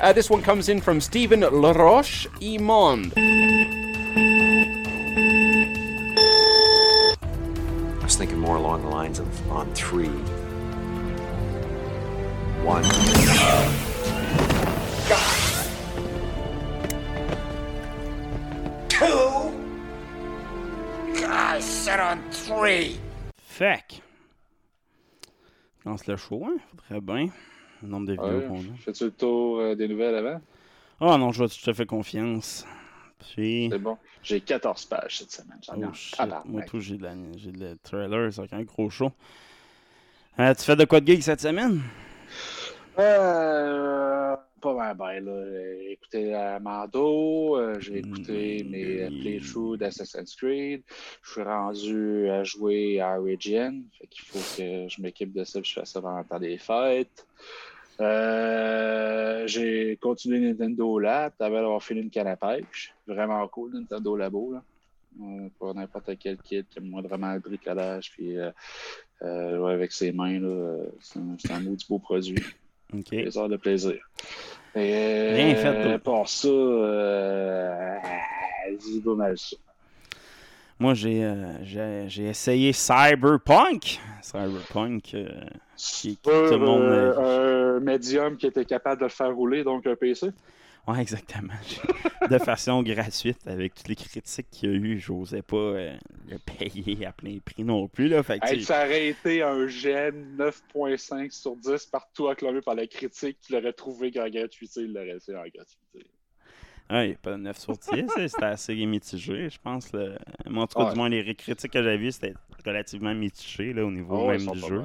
Uh, this one comes in from Stephen Laroche Imond. I was thinking more along the lines of on three. One. Two. I said on three. Fac. Je lance le show, hein? Faudrait bien. Le nombre de vidéos qu'on a. Fais-tu le tour euh, des nouvelles avant? Oh non, je, te fais confiance. Puis. C'est bon. J'ai 14 pages cette semaine. J'en ai Oh. Moi, tout, j'ai de la, j'ai de la trailer, c'est un gros show. Euh, tu fais de quoi de geek cette semaine? Euh, pas mal, ben, là. J'ai écouté euh, Mando, euh, j'ai écouté mes euh, playthroughs d'Assassin's Creed. Je suis rendu à jouer à Origin. Fait qu'il faut que je m'équipe de ça et je fasse ça pendant le temps des fêtes. Euh, j'ai continué Nintendo Lab. T'avais d'avoir fini une canne à pêche. Vraiment cool, Nintendo Labo. Là. Euh, pour n'importe quel kid qui aime moindrement le bricolage. Puis, euh, jouer avec ses mains, là, c'est un, c'est un beau produit. Ok. Des heures de plaisir. Et, Rien fait. Pour ça, dis pas mal ça. Moi, j'ai, euh, j'ai, essayé Cyberpunk. Cyberpunk, euh, qui, qui tout le monde. euh, médium qui était capable de le faire rouler, donc un PC. Ouais, exactement. de façon gratuite, avec toutes les critiques qu'il y a eu, j'osais pas euh, le payer à plein prix non plus. Là. Fait Hey, ça aurait été un gène 9.5 sur 10 partout acclamé par la critique qui l'aurait trouvé en gratuité, il l'aurait fait en gratuité. Ouais, il n'y a pas de 9 sur 10, hein, c'était assez mitigé, je pense. Là. Moi, en tout cas, Ouais. du moins, les critiques que j'ai vues, c'était relativement mitigé là, au niveau Oh, même du jeu.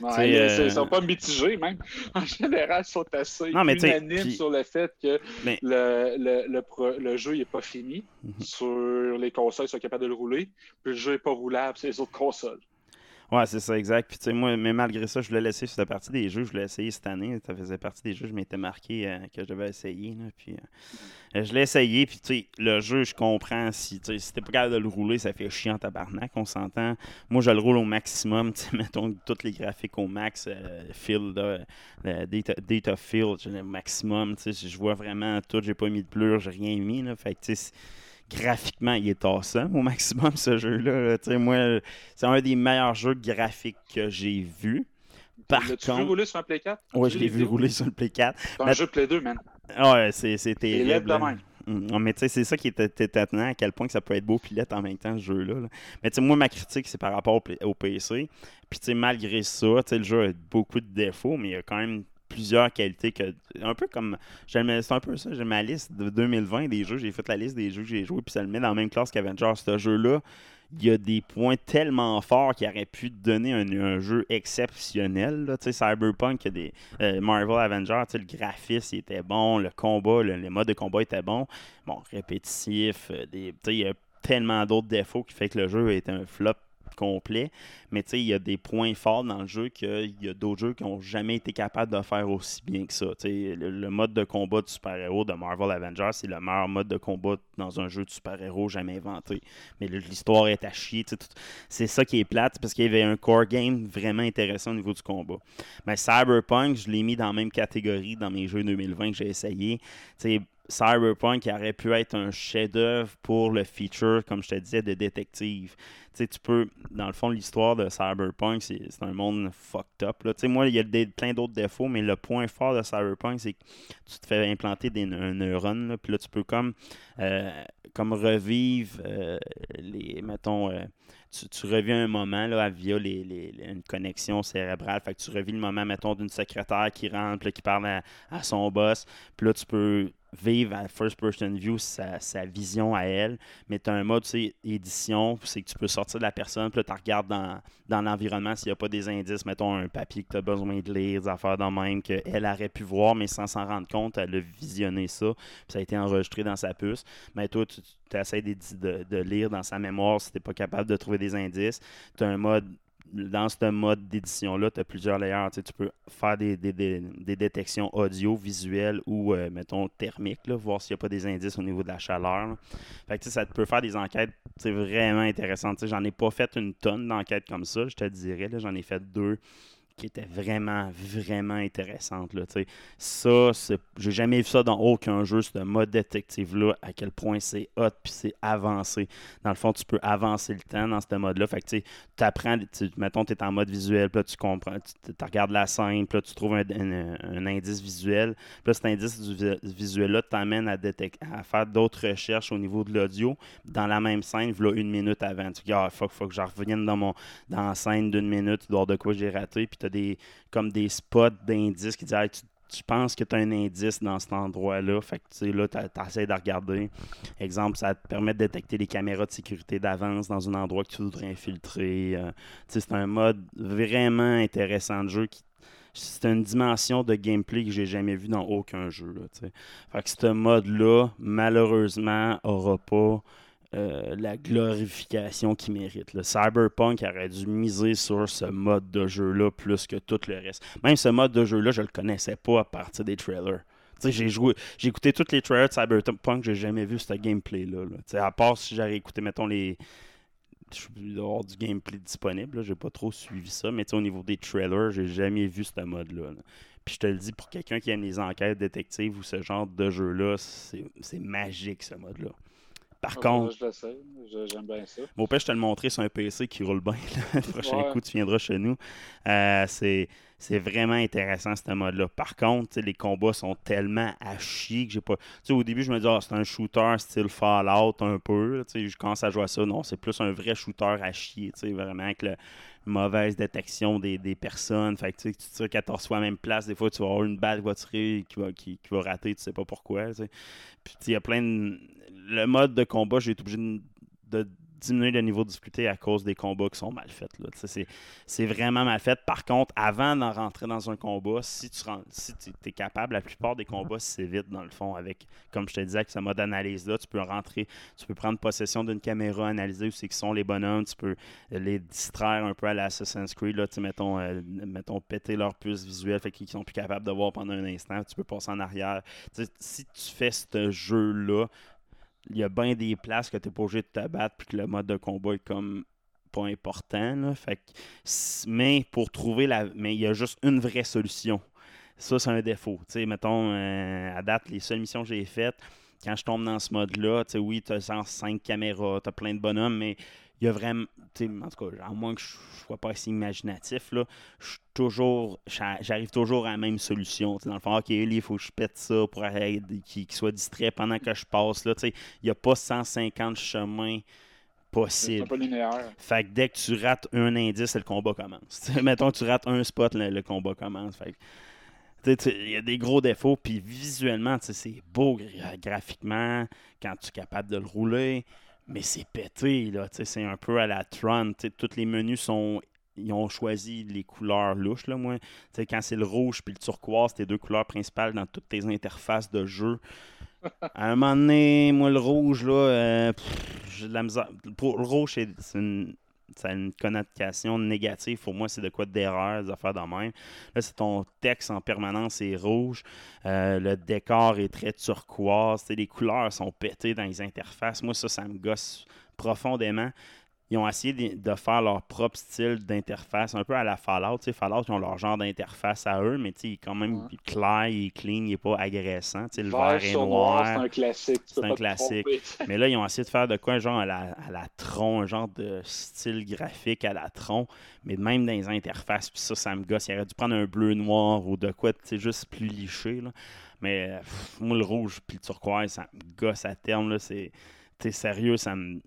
Ouais, euh, Ils sont pas mitigés, même. En général, ils sont assez Non, mais unanimes sur le fait que Mais- le, le, le, pro- le jeu n'est pas fini. Mhm. Sur les consoles, ils sont capables de le rouler. Puis le jeu n'est pas roulable sur les autres consoles. Ouais, c'est ça, exact. Puis, tu sais, moi, mais malgré ça, je voulais laisser, faisait partie des jeux, je voulais essayer cette année. Ça faisait partie des jeux, je m'étais marqué euh, que je devais essayer. Puis, euh, je l'ai essayé, puis, tu sais, le jeu, je comprends. Si, tu si pas capable de le rouler, ça fait chiant tabarnak, on s'entend. Moi, je le roule au maximum, tu sais, mettons, tous les graphiques au max, euh, field, le data, data field, au maximum, tu sais, je vois vraiment tout, j'ai pas mis de blur, j'ai rien mis, là, fait que, tu sais, graphiquement, il est awesome au maximum, ce jeu-là. Tu moi, c'est un des meilleurs jeux graphiques que j'ai vu. Par L'as-tu vu contre, rouler sur un Play 4? ouais, Tu je l'ai vu rouler sur le Play 4. C'est un Mais- jeu Play 2, man. Ouais, c'est terrible. de même. Mm, mais tu sais, c'est ça qui est étonnant, à quel point que ça peut être beau pilote en même temps, ce jeu-là. là. Mais tu sais, moi, ma critique, c'est par rapport au, au PC. Puis tu sais, malgré ça, tu sais, le jeu a beaucoup de défauts, mais il y a quand même plusieurs qualités que un peu comme c'est un peu ça j'ai ma liste de 2020 des jeux j'ai fait la liste des jeux que j'ai joués puis ça le met dans la même classe qu'Avengers ce jeu là il y a des points tellement forts qui auraient pu donner un, jeu exceptionnel. là. Cyberpunk, il y a des, euh, Marvel Avengers, le graphisme était bon, le combat, le, les modes de combat étaient bons. Bon, répétitif, euh, il y a tellement d'autres défauts qui fait que le jeu est un flop complet. Mais tu sais, il y a des points forts dans le jeu qu'il y a d'autres jeux qui n'ont jamais été capables de faire aussi bien que ça. Le, le mode de combat de super-héros de Marvel Avengers, c'est le meilleur mode de combat dans un jeu de super-héros jamais inventé. Mais l'histoire est à chier. C'est ça qui est plate, parce qu'il y avait un core game vraiment intéressant au niveau du combat. Mais Cyberpunk, je l'ai mis dans la même catégorie dans mes jeux 2020 que j'ai essayé. Cyberpunk aurait pu être un chef-d'œuvre pour le feature, comme je te disais, de détective. Tu sais, tu peux, dans le fond, l'histoire de Cyberpunk, c'est un monde fucked up. Là. Tu sais, moi, il y a plein d'autres défauts, mais le point fort de Cyberpunk, c'est que tu te fais implanter des un neurone, là, puis là, tu peux comme, euh, revivre euh, les, mettons, euh, tu, tu reviens un moment là, via les, les- une connexion cérébrale. Fait que tu revis le moment, mettons, d'une secrétaire qui rentre, puis qui parle à, à son boss. Puis là, tu peux vivre à first person view sa, sa vision à elle. Mais tu as un mode, édition, c'est que tu peux sortir de la personne, puis là, tu regardes dans, dans l'environnement s'il n'y a pas des indices, mettons un papier que tu as besoin de lire, des affaires de même qu'elle aurait pu voir, mais sans s'en rendre compte, elle a visionné ça, puis ça a été enregistré dans sa puce. Mais toi, tu, tu essaies de, de- de lire dans sa mémoire si tu n'es pas capable de trouver des indices. Tu as un mode dans ce mode d'édition-là, tu as plusieurs layers. Tu, peux faire des, des- des- des détections audio, visuelles ou, euh, mettons, thermiques, là, voir s'il n'y a pas des indices au niveau de la chaleur. Fait que, ça te peut faire des enquêtes vraiment intéressantes. J'en ai pas fait une tonne d'enquêtes comme ça, je te dirais. J'en ai fait deux qui étaient vraiment, vraiment intéressantes. Là, tu ça, j'ai jamais vu ça dans aucun jeu, ce mode détective-là, à quel point c'est hot puis c'est avancé. Dans le fond, tu peux avancer le temps dans ce mode-là. Fait que tu sais, t'apprends, tu, mettons, tu es en mode visuel, puis là, tu comprends, tu, tu regardes la scène, puis là, tu trouves un, indice visuel. Puis là, cet indice visuel-là t'amène à, à faire d'autres recherches au niveau de l'audio dans la même scène, voilà une minute avant. Tu dis, ah, faut, faut que je revienne dans, mon, dans la scène d'une minute, dehors de quoi j'ai raté, puis des, comme des spots d'indices qui disent, tu, tu penses que tu as un indice dans cet endroit-là? Fait que tu là, tu essaies de regarder. Exemple, ça te permet de détecter les caméras de sécurité d'avance dans un endroit que tu voudrais infiltrer. Euh, c'est un mode vraiment intéressant de jeu qui c'est une dimension de gameplay que j'ai jamais vu dans aucun jeu. Là, fait que ce mode-là, malheureusement, aura pas euh, la glorification qu'il mérite. Le Cyberpunk aurait dû miser sur ce mode de jeu-là plus que tout le reste. Même ce mode de jeu-là, je le connaissais pas à partir des trailers. J'ai joué, j'ai écouté tous les trailers de Cyberpunk, j'ai jamais vu ce gameplay-là. À part si j'avais écouté, mettons, les. Je suis dehors du gameplay disponible, j'ai pas trop suivi ça, mais au niveau des trailers, j'ai jamais vu ce mode-là. là. Puis je te le dis, pour quelqu'un qui aime les enquêtes détectives ou ce genre de jeu-là, c'est magique ce mode-là. Par Ah, contre, Je le sais, je- j'aime bien ça. je te le montrer sur un PC qui roule bien. Le prochain Ouais. coup, tu viendras chez nous. Euh, c'est, c'est vraiment intéressant, ce mode-là. Par contre, les combats sont tellement à chier que j'ai pas. Tu sais, au début, je me dis, ah, c'est un shooter style Fallout un peu. là. Tu sais, je commence à jouer à ça. Non, c'est plus un vrai shooter à chier. Vraiment avec la mauvaise détection des, des personnes. Fait que tu tires 14 fois à la même place. Des fois, tu vas avoir une balle qui va tirer qui va, qui, qui va rater. Tu sais pas pourquoi. Puis, il y a plein de. Le mode de combat, j'ai été obligé de, diminuer le niveau de difficulté à cause des combats qui sont mal faits. Tu C'est, c'est vraiment mal fait. Par contre, avant d'en rentrer dans un combat, si tu ren- si es capable, la plupart des combats s'évitent dans le fond avec, comme je te disais, avec ce mode analyse-là, tu peux rentrer, tu peux prendre possession d'une caméra, analyser où c'est qui sont les bonhommes, tu peux les distraire un peu à l'Assassin's Creed, là, tu mettons, euh, mettons, péter leur puce visuelle, fait qu'ils sont plus capables de voir pendant un instant, tu peux passer en arrière. Tu si tu fais ce jeu-là, il y a bien des places que tu pas obligé de te battre puis que le mode de combat est comme pas important. là. Fait que, mais pour trouver la. Mais il y a juste une vraie solution. Ça, c'est un défaut. Mettons, euh, à date, les seules missions que j'ai faites, quand je tombe dans ce mode-là, oui, tu as 5 caméras, tu as plein de bonhommes, mais il y a vraiment. En tout cas, à moins que je ne sois pas assez imaginatif, là, je suis toujours. j'a- J'arrive toujours à la même solution. Dans le fond, OK, il faut que je pète ça pour qu'il soit distrait pendant que je passe. Là, il n'y a pas 150 chemins C'est possibles. pas linéaire. Fait que dès que tu rates un indice, le combat commence. Mettons que tu rates un spot, le, le combat commence. Fait il y a des gros défauts. Puis visuellement, c'est beau gra- graphiquement quand tu es capable de le rouler. Mais c'est pété, là. tu sais, C'est un peu à la Tron. tu sais, Tous les menus sont. Ils ont choisi les couleurs louches, là, moi. Tu sais, quand c'est le rouge puis le turquoise, c'est tes deux couleurs principales dans toutes tes interfaces de jeu. À un moment donné, moi, le rouge, là, euh, j'ai de la misère. Pour, le rouge, c'est une, ça a une connotation négative. Pour moi, c'est de quoi d'erreur, des affaires de même. Là, c'est ton texte en permanence est rouge. Euh, le décor est très turquoise. Les couleurs sont pétées dans les interfaces. Moi, ça, ça me gosse profondément. Ils ont essayé de, faire leur propre style d'interface, un peu à la Fallout. Tu sais, Fallout, ils ont leur genre d'interface à eux, mais tu sais, il est quand même Ouais. clair, il est clean, il n'est pas agressant. Tu sais, le Vert vert et noir. c'est un classique. C'est un classique. Mais là, ils ont essayé de faire de quoi, genre à la, à la tronc, un genre de style graphique à la tronc, mais même dans les interfaces, puis ça, ça me gosse. Il aurait dû prendre un bleu noir ou de quoi, tu sais, juste plus liché, là. Mais pff, moi, le rouge puis le turquoise, ça me gosse à terme, là. C'est, t'es sérieux, ça me.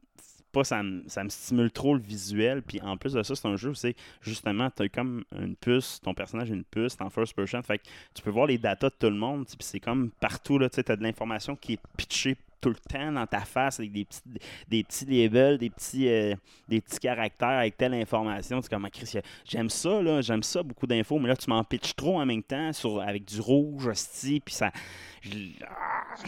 Pas ça me, ça me stimule trop le visuel. Puis en plus de ça, c'est un jeu où c'est justement, tu comme une puce, ton personnage a une puce, en first person. Fait que tu peux voir les datas de tout le monde. Puis c'est comme partout, tu as de l'information qui est pitchée tout le temps dans ta face avec des petits, des petits labels, des petits, euh, des petits caractères avec telle information. Tu comme, ah, Chris, j'aime ça, là, j'aime ça, beaucoup d'infos, mais là, tu m'en pitches trop en même temps sur, avec du rouge, hostie, puis ça.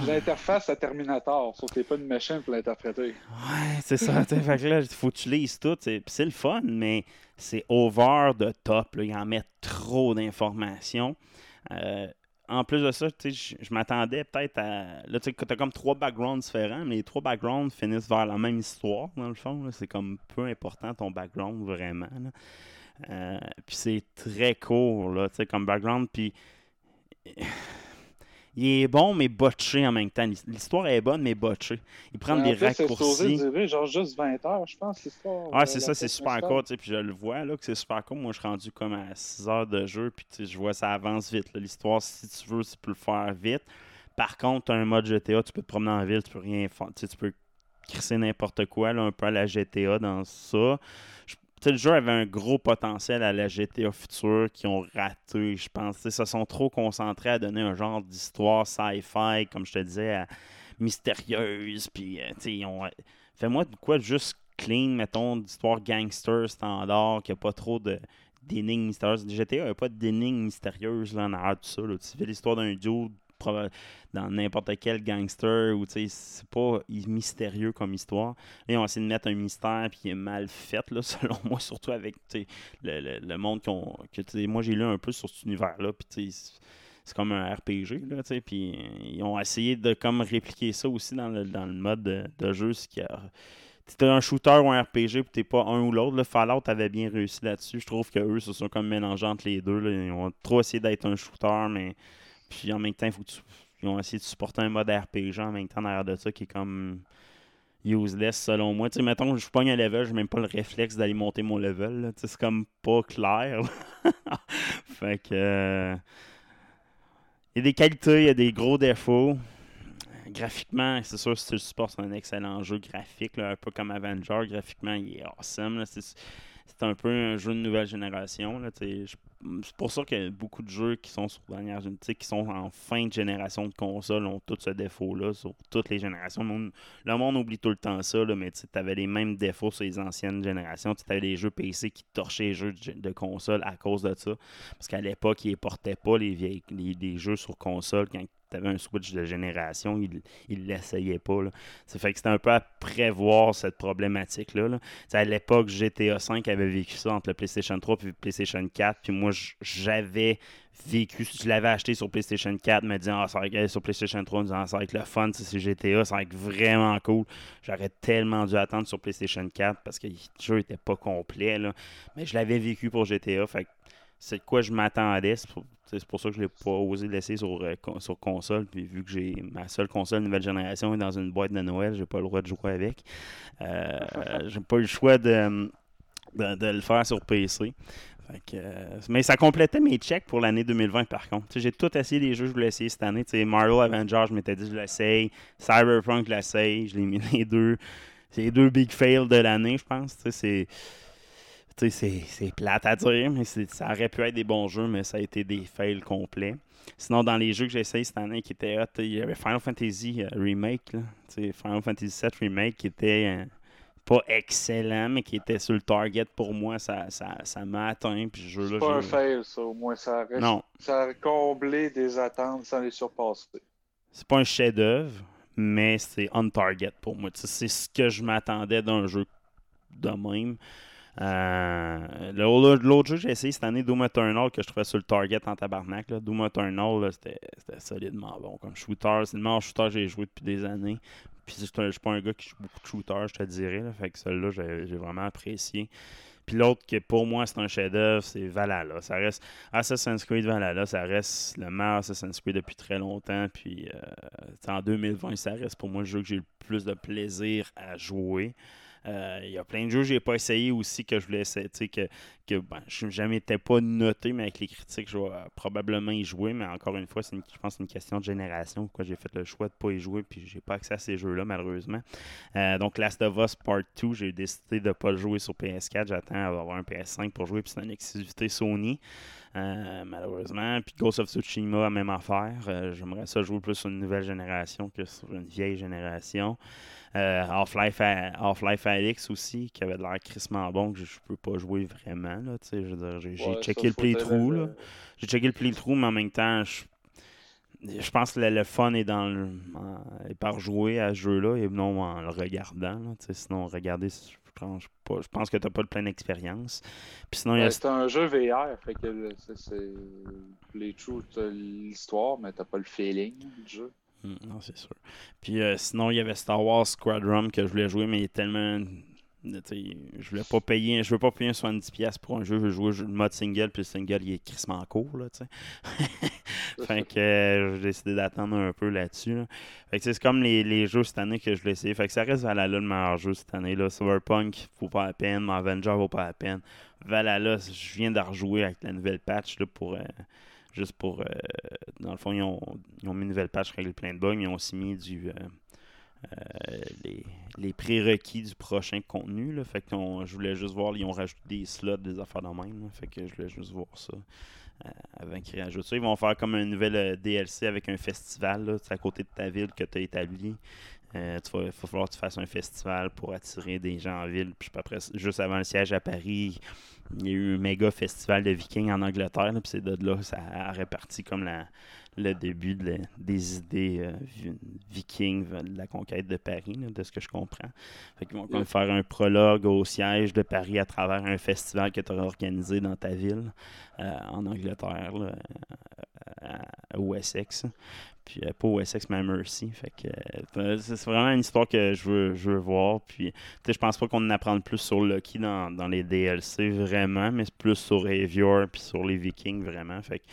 L'interface à Terminator, sauf que t'es pas une machine pour l'interpréter. Ouais, c'est ça. fait que là, il faut que tu lises tout. C'est le fun, mais c'est over the top. Là. Ils en mettent trop d'informations. Euh, en plus de ça, je, m'attendais peut-être à. Là, tu as comme trois backgrounds différents, mais les trois backgrounds finissent vers la même histoire, dans le fond. C'est comme peu important ton background, vraiment. Euh, puis c'est très court, là, comme background. Puis il est bon, mais botché en même temps. L'histoire est bonne, mais botchée. Ils prennent des raccourcis. C'est genre juste 20 heures, je pense, l'histoire. Ah, c'est ça, c'est super court. Puis je le vois, là, que c'est super court. Moi, je suis rendu comme à 6 heures de jeu, puis je vois ça avance vite. L'histoire, si tu veux, tu peux le faire vite. Par contre, un mode GTA, tu peux te promener en ville, tu peux rien faire. Tu peux crisser n'importe quoi, là, un peu à la GTA dans ça. Je le jeu avait un gros potentiel à la GTA future qui ont raté, je pense. Ils se sont trop concentrés à donner un genre d'histoire sci-fi, comme je te disais, mystérieuse. Puis, euh, ont. Fais-moi de quoi juste clean, mettons, d'histoire gangster standard, qui a pas trop de d'énigmes mystérieuses. GTA n'a pas d'énigmes mystérieuses là, en arrière de tout ça. Tu fais l'histoire d'un dude dans n'importe quel gangster ou c'est pas mystérieux comme histoire. Là, ils ont essayé de mettre un mystère puis il est mal fait là, selon moi, surtout avec le, le, monde qu'on que moi j'ai lu un peu sur cet univers-là. Puis c'est comme un RPG là, puis ils ont essayé de comme répliquer ça aussi dans le, dans le mode de, jeu, ce qui a un shooter ou un RPG puis t'es pas un ou l'autre. Le Fallout avait bien réussi là-dessus. Je trouve que eux se sont comme mélangés entre les deux. Ils ont trop essayé d'être un shooter, mais puis en même temps, faut que tu... ils ont essayé de supporter un mode RPG en même temps derrière de ça qui est comme useless selon moi. Tu sais, mettons, je pogne un level, j'ai même pas le réflexe d'aller monter mon level. Tu sais, c'est comme pas clair. fait que. Euh, il y a des qualités, il y a des gros défauts. Graphiquement, c'est sûr, si tu le supportes, c'est un excellent jeu graphique, un peu comme Avenger. Graphiquement, il est awesome. C'est c'est un peu un jeu de nouvelle génération. C'est pour ça que beaucoup de jeux qui sont sur dernière qui sont en fin de génération de console ont tout ce défaut-là sur toutes les générations. Le monde, oublie tout le temps ça, mais tu avais les mêmes défauts sur les anciennes générations. Tu avais des jeux PC qui torchaient les jeux de, console à cause de ça. Parce qu'à l'époque, ils ne portaient pas les, les, jeux sur console quand avais un switch de génération, il ne l'essayait pas. Fait que c'était un peu à prévoir cette problématique-là. À l'époque, GTA V avait vécu ça entre le PlayStation 3 et le PlayStation 4. Puis moi, j'avais vécu, je l'avais acheté sur PlayStation 4, me disant, ah, ça va être sur PlayStation 3, me disant, ça va être le fun, c'est GTA, ça va être vraiment cool. J'aurais tellement dû attendre sur PlayStation 4 parce que le jeu n'était pas complet. Mais je l'avais vécu pour GTA. Fait c'est de quoi je m'attendais. C'est pour, ça que je n'ai pas osé laisser sur, euh, sur console. Puis vu que j'ai ma seule console nouvelle génération est dans une boîte de Noël, j'ai pas le droit de jouer avec. Euh, j'ai pas eu le choix de, de, le faire sur PC. Euh, mais ça complétait mes checks pour l'année 2020 par contre. J'ai tout essayé les jeux que je voulais essayer cette année. Mario Avengers, je m'étais dit je l'essaye. Cyberpunk, je l'essaye. Je l'ai mis les deux. C'est les deux big fails de l'année, je pense. C'est c'est plate à dire, mais ça aurait pu être des bons jeux, mais ça a été des fails complets. Sinon, dans les jeux que j'ai essayé cette année qui étaient hot, il y avait Final Fantasy euh, Remake, Final Fantasy VII Remake qui était euh, pas excellent, mais qui était sur le target pour moi. Ça m'a ça, atteint. C'est pas un fail, ça. Au moins, ça a, non. ça a comblé des attentes sans les surpasser. C'est pas un chef-d'œuvre, mais c'est on target pour moi. C'est ce que je m'attendais d'un jeu de même. Euh, l'autre jeu que j'ai essayé cette année, Doom Eternal, que je trouvais sur le target en tabarnak. Là. Doom Eternal, c'était solidement bon comme shooter. C'est le meilleur shooter que j'ai joué depuis des années. Puis je suis pas un gars qui joue beaucoup de shooters, je te dirais. Là. Fait que celui-là, j'ai vraiment apprécié. Puis l'autre qui pour moi c'est un chef-d'œuvre, c'est Valhalla. Ça reste Assassin's Creed Valhalla, ça reste le meilleur Assassin's Creed depuis très longtemps. Puis euh, en 2020, ça reste pour moi le jeu que j'ai le plus de plaisir à jouer. Euh, Il y a plein de jeux que j'ai pas essayé aussi que je voulais essayer. Que, que ben, je été pas noté, mais avec les critiques, je vais euh, probablement y jouer. Mais encore une fois, c'est je pense c'est une question de génération. Pourquoi j'ai fait le choix de pas y jouer, puis j'ai pas accès à ces jeux-là, malheureusement. Euh, donc, Last of Us Part 2, j'ai décidé de pas le jouer sur PS4. J'attends d'avoir un PS5 pour jouer, puis c'est une exclusivité Sony. Malheureusement. Puis Ghost of Tsushima, même affaire. J'aimerais ça jouer plus sur une nouvelle génération que sur une vieille génération. Euh, Half-Life Half-Life Alyx aussi, qui avait de l'air crissement bon, que je, je peux pas jouer vraiment. Là, je veux dire, j'ai Ouais, checké le playthrough. là. J'ai checké le playthrough, mais en même temps, je, je pense que le, le fun est dans le, est par jouer à ce jeu-là et non en le regardant. là, sinon, regarder, je je pense que tu n'as pas de pleine expérience. Sinon, a Ouais, c'est un jeu VR, fait que c'est- les l'histoire, mais t'as pas le feeling du jeu. Mm, Non, c'est sûr. Puis euh, sinon, il y avait Star Wars Squadron que je voulais jouer, mais il est tellement. Je voulais pas payer. Je veux pas payer un 70$ pour un jeu. Je veux jouer le mode single, puis le single il est crissement court. Là, tu fait que euh, j'ai décidé d'attendre un peu là-dessus. là. Fait que c'est comme les, les jeux cette année que je voulais essayer. Fait que ça reste Valhalla le meilleur jeu cette année. là Cyberpunk vaut pas la peine. Avenger vaut pas la peine. Valhalla, je viens de rejouer avec la nouvelle patch là, pour. euh, juste pour. euh, dans le fond, ils ont, mis une nouvelle patch règle plein de bugs, ils ont aussi mis du. euh, euh, les, les prérequis du prochain contenu. Là. Fait que je voulais juste voir, ils ont rajouté des slots, des affaires de même. Fait que je voulais juste voir ça avant qu'ils rajoutent ça. Ils vont faire comme un nouvel DLC avec un festival à côté de ta ville que tu as établi. Euh, il va falloir que tu fasses un festival pour attirer des gens en ville. Puis après, juste avant le siège à Paris, il y a eu un méga festival de vikings en Angleterre. là, puis c'est de là ça a réparti comme la, le début de la- des idées euh, vi- vikings de la conquête de Paris, là, de ce que je comprends. Fait qu'ils vont comme faire un prologue au siège de Paris à travers un festival que tu auras organisé dans ta ville euh, en Angleterre, là, à, à Wessex. Puis euh, pas Wessex, mais à Mercy. Fait que c'est vraiment une histoire que je veux, je veux voir. Puis je pense pas qu'on en apprenne plus sur Loki dans, dans les DLC vraiment, mais c'est plus sur Avior puis sur les Vikings vraiment. Fait que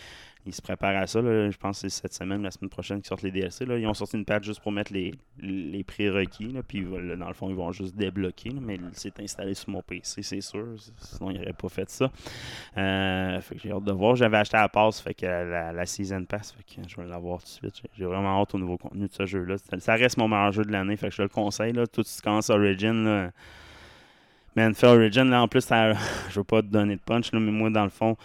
ils se préparent à ça. là. Je pense que c'est cette semaine, la semaine prochaine qu'ils sortent les DLC. Là. Ils ont sorti une patch juste pour mettre les, les prérequis. Là, puis dans le fond, ils vont juste débloquer. mais c'est installé sur mon PC, c'est sûr. Sinon, ils n'auraient pas fait ça. Euh, fait que j'ai hâte de voir. J'avais acheté la passe, fait que la, la Season Pass, fait que je vais l'avoir tout de suite. J'ai- vraiment hâte au nouveau contenu de ce jeu-là. Ça- reste mon meilleur jeu de l'année, fait que je le conseille. Là. Tout ce qui commence Origin, là, Man, fait Origin, là, en plus, ça- je veux pas te donner de punch, mais moi, dans le fond,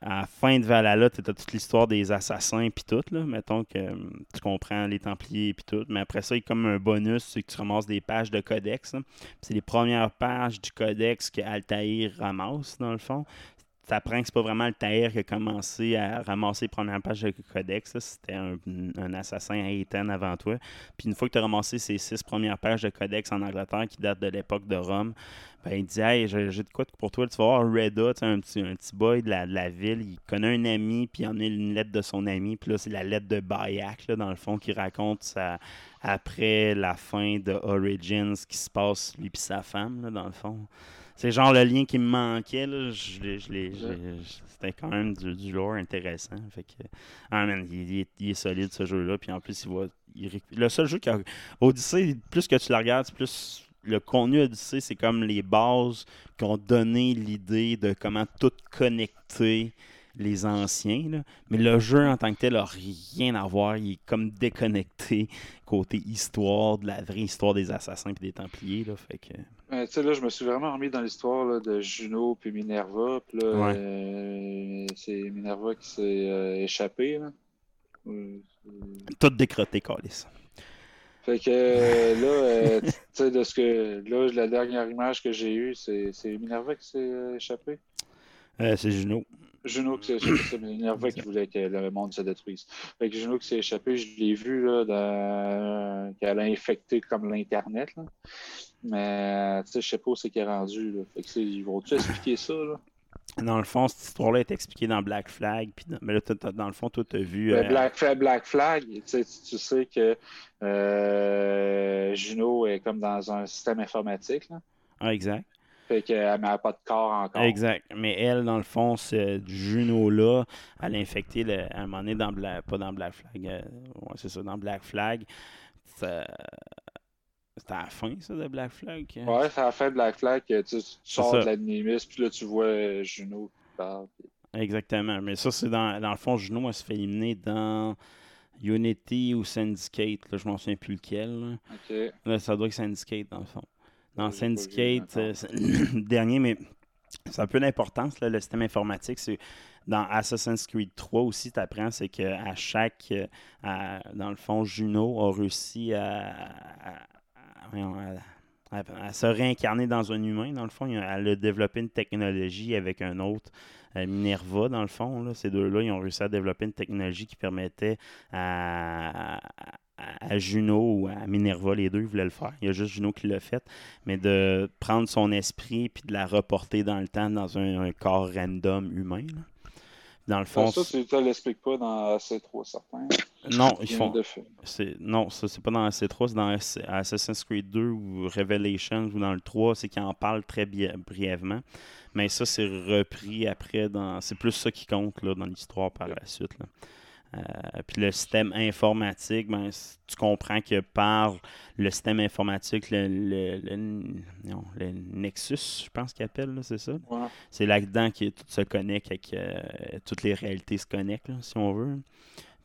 à la fin de Valhalla, tu as toute l'histoire des assassins puis tout, là. Mettons que euh, tu comprends les Templiers puis tout. Mais après ça, il y a comme un bonus, c'est que tu ramasses des pages de codex. Puis C'est les premières pages du codex que Altaïr ramasse, dans le fond. Ça apprend que c'est pas vraiment Altaïr qui a commencé à ramasser les premières pages de codex. C'était un, un assassin à avant toi. Puis une fois que tu as ramassé ces six premières pages de codex en Angleterre qui datent de l'époque de Rome, ben, il dit Hey, j'ai de quoi pour toi. Tu vas voir Reda, un petit, un petit boy de la, de la ville. Il connaît un ami, puis il en a une lettre de son ami. Puis là, c'est la lettre de Bayak, là, dans le fond, qui raconte sa- après la fin de Origins, ce qui se passe, lui et sa femme, là, dans le fond. C'est genre le lien qui me manquait. Là. Je je C'était quand même du, du lore intéressant. Fait que, ah, man, il, est, solide ce jeu-là. Puis en plus, il réc- le seul jeu qui a. Odyssey, plus que tu la regardes, plus le contenu Odyssey, c'est comme les bases qui ont donné l'idée de comment tout connecter les anciens. là. Mais le jeu en tant que tel n'a rien à voir. Il est comme déconnecté côté histoire, de la vraie histoire des assassins et des Templiers. Là. Fait que. Euh, tu sais, là, je me suis vraiment remis dans l'histoire de Juno puis Minerva. Puis là, Ouais. euh, c'est Minerva qui s'est euh, échappée. Là. Euh, Tout décroté, Calis. Fait que euh, là, euh, tu sais, de ce que. Là, la dernière image que j'ai eue, c'est Minerva qui s'est euh, échappée. Euh, c'est Juno. Juno qui s'est échappé, c'est Minerva qui voulait que le monde se détruise. Fait que Juno qui s'est échappé, je l'ai vu là, dans... qu'elle a infecté comme l'Internet. là. Mais tu sais, je sais pas où c'est qu'elle est rendue. Là. Fait que ils vont-tu expliquer ça? Là? Dans le fond, cette histoire-là est expliquée dans Black Flag. Puis dans- Mais là, dans le fond, toi, tu as vu. Euh, Black, Flag, Black Flag, tu sais, tu sais que euh, Juno est comme dans un système informatique. Là. ah, exact. Fait qu'elle n'a pas de corps encore. Exact. Mais elle, dans le fond, c'est Juno-là. Elle a infecté le, à un moment donné dans Black, pas dans Black Flag. euh, ouais, c'est ça, dans Black Flag. ça- C'est à la fin, ça, de Black Flag. Ouais, c'est à la fin de Black Flag que tu, tu sors de l'animus, puis là, tu vois euh, Juno qui parle. puis- Exactement. Mais ça, c'est dans, dans le fond, Juno, elle se fait éliminer dans Unity ou Syndicate. Là, je m'en souviens plus lequel. là. Ok. Là, ça doit être Syndicate, dans le fond. Dans Ouais, Syndicate, euh, dernier, mais ça a un peu d'importance, le système informatique. C'est dans Assassin's Creed 3 aussi, tu apprends, c'est qu'à chaque, euh, à- dans le fond, Juno a réussi à, à- se réincarner dans un humain, dans le fond. Elle a développé une technologie avec un autre, euh, Minerva, dans le fond. là. Ces deux-là, ils ont réussi à développer une technologie qui permettait à, à- à Juno ou à Minerva, les deux, ils voulaient le faire. Il y a juste Juno qui l'a fait. Mais de prendre son esprit puis de la reporter dans le temps dans un, un corps random humain. là. Dans le fond, ça, tu ne l'expliques pas dans C3, certain. Non, ils font. c'est- Non, ça, c'est pas dans C3, c'est dans Ass- Assassin's Creed 2 ou Revelations ou dans le 3, c'est qu'ils en parlent très bri- brièvement. Mais ça, c'est repris après dans. C'est plus ça qui compte là, dans l'histoire par la suite. là. Euh, puis le système informatique, ben, tu comprends que par le système informatique, le, le, le- non, le Nexus, je pense qu'il appelle, là, c'est ça? Ouais. C'est là-dedans que tout se connecte, avec, euh, toutes les réalités se connectent, là, si on veut.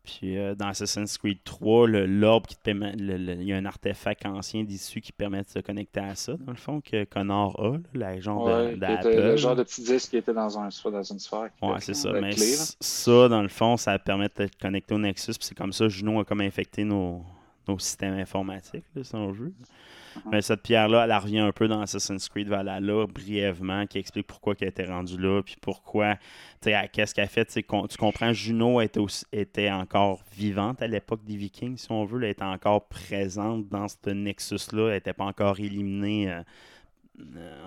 Puis euh, dans Assassin's Creed 3, le- l'orbe qui te permet, il y a un artefact ancien d'issue qui permet de se connecter à ça, dans le fond, que Connor a, là, la genre de- Ouais, était le genre de petit disque qui était dans, un, dans une sphère. qui Ouais, était c'est ça. de Mais clés, là. c- ça, dans le fond, ça permet de te connecter au Nexus. Puis c'est comme ça, Juno a comme infecté nos, nos systèmes informatiques, là, si on veut. Uh-huh. Mais cette pierre-là, elle revient un peu dans Assassin's Creed Valhalla, brièvement, qui explique pourquoi elle était rendue là, puis pourquoi, qu'est-ce qu'elle a fait. tu comprends, Juno était, encore vivante à l'époque des Vikings, si on veut. Elle était encore présente dans ce Nexus-là. Elle n'était pas encore éliminée. euh,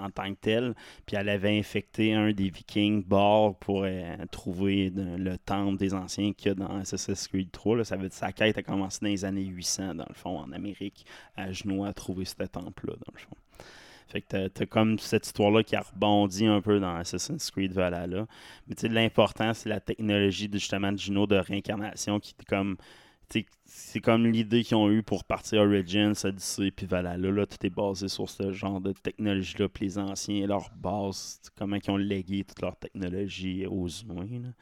en tant que telle. Puis elle avait infecté un des Vikings Bor pour euh, trouver le temple des anciens qu'il y a dans Assassin's Creed 3. Là. Ça veut dire sa quête a commencé dans les années 800, dans le fond, en Amérique, à genoux à trouver ce temple-là, dans le fond. Fait que t'as comme cette histoire-là qui a rebondi un peu dans Assassin's Creed Valhalla. Mais tu sais, l'important, c'est la technologie de, justement de Juno de réincarnation qui est comme. C'est comme l'idée qu'ils ont eue pour partir Origins, Odyssey puis Valhalla. Là, tout est basé sur ce genre de technologie-là. Puis les anciens, leur base, comment ils ont légué toute leur technologie aux humains.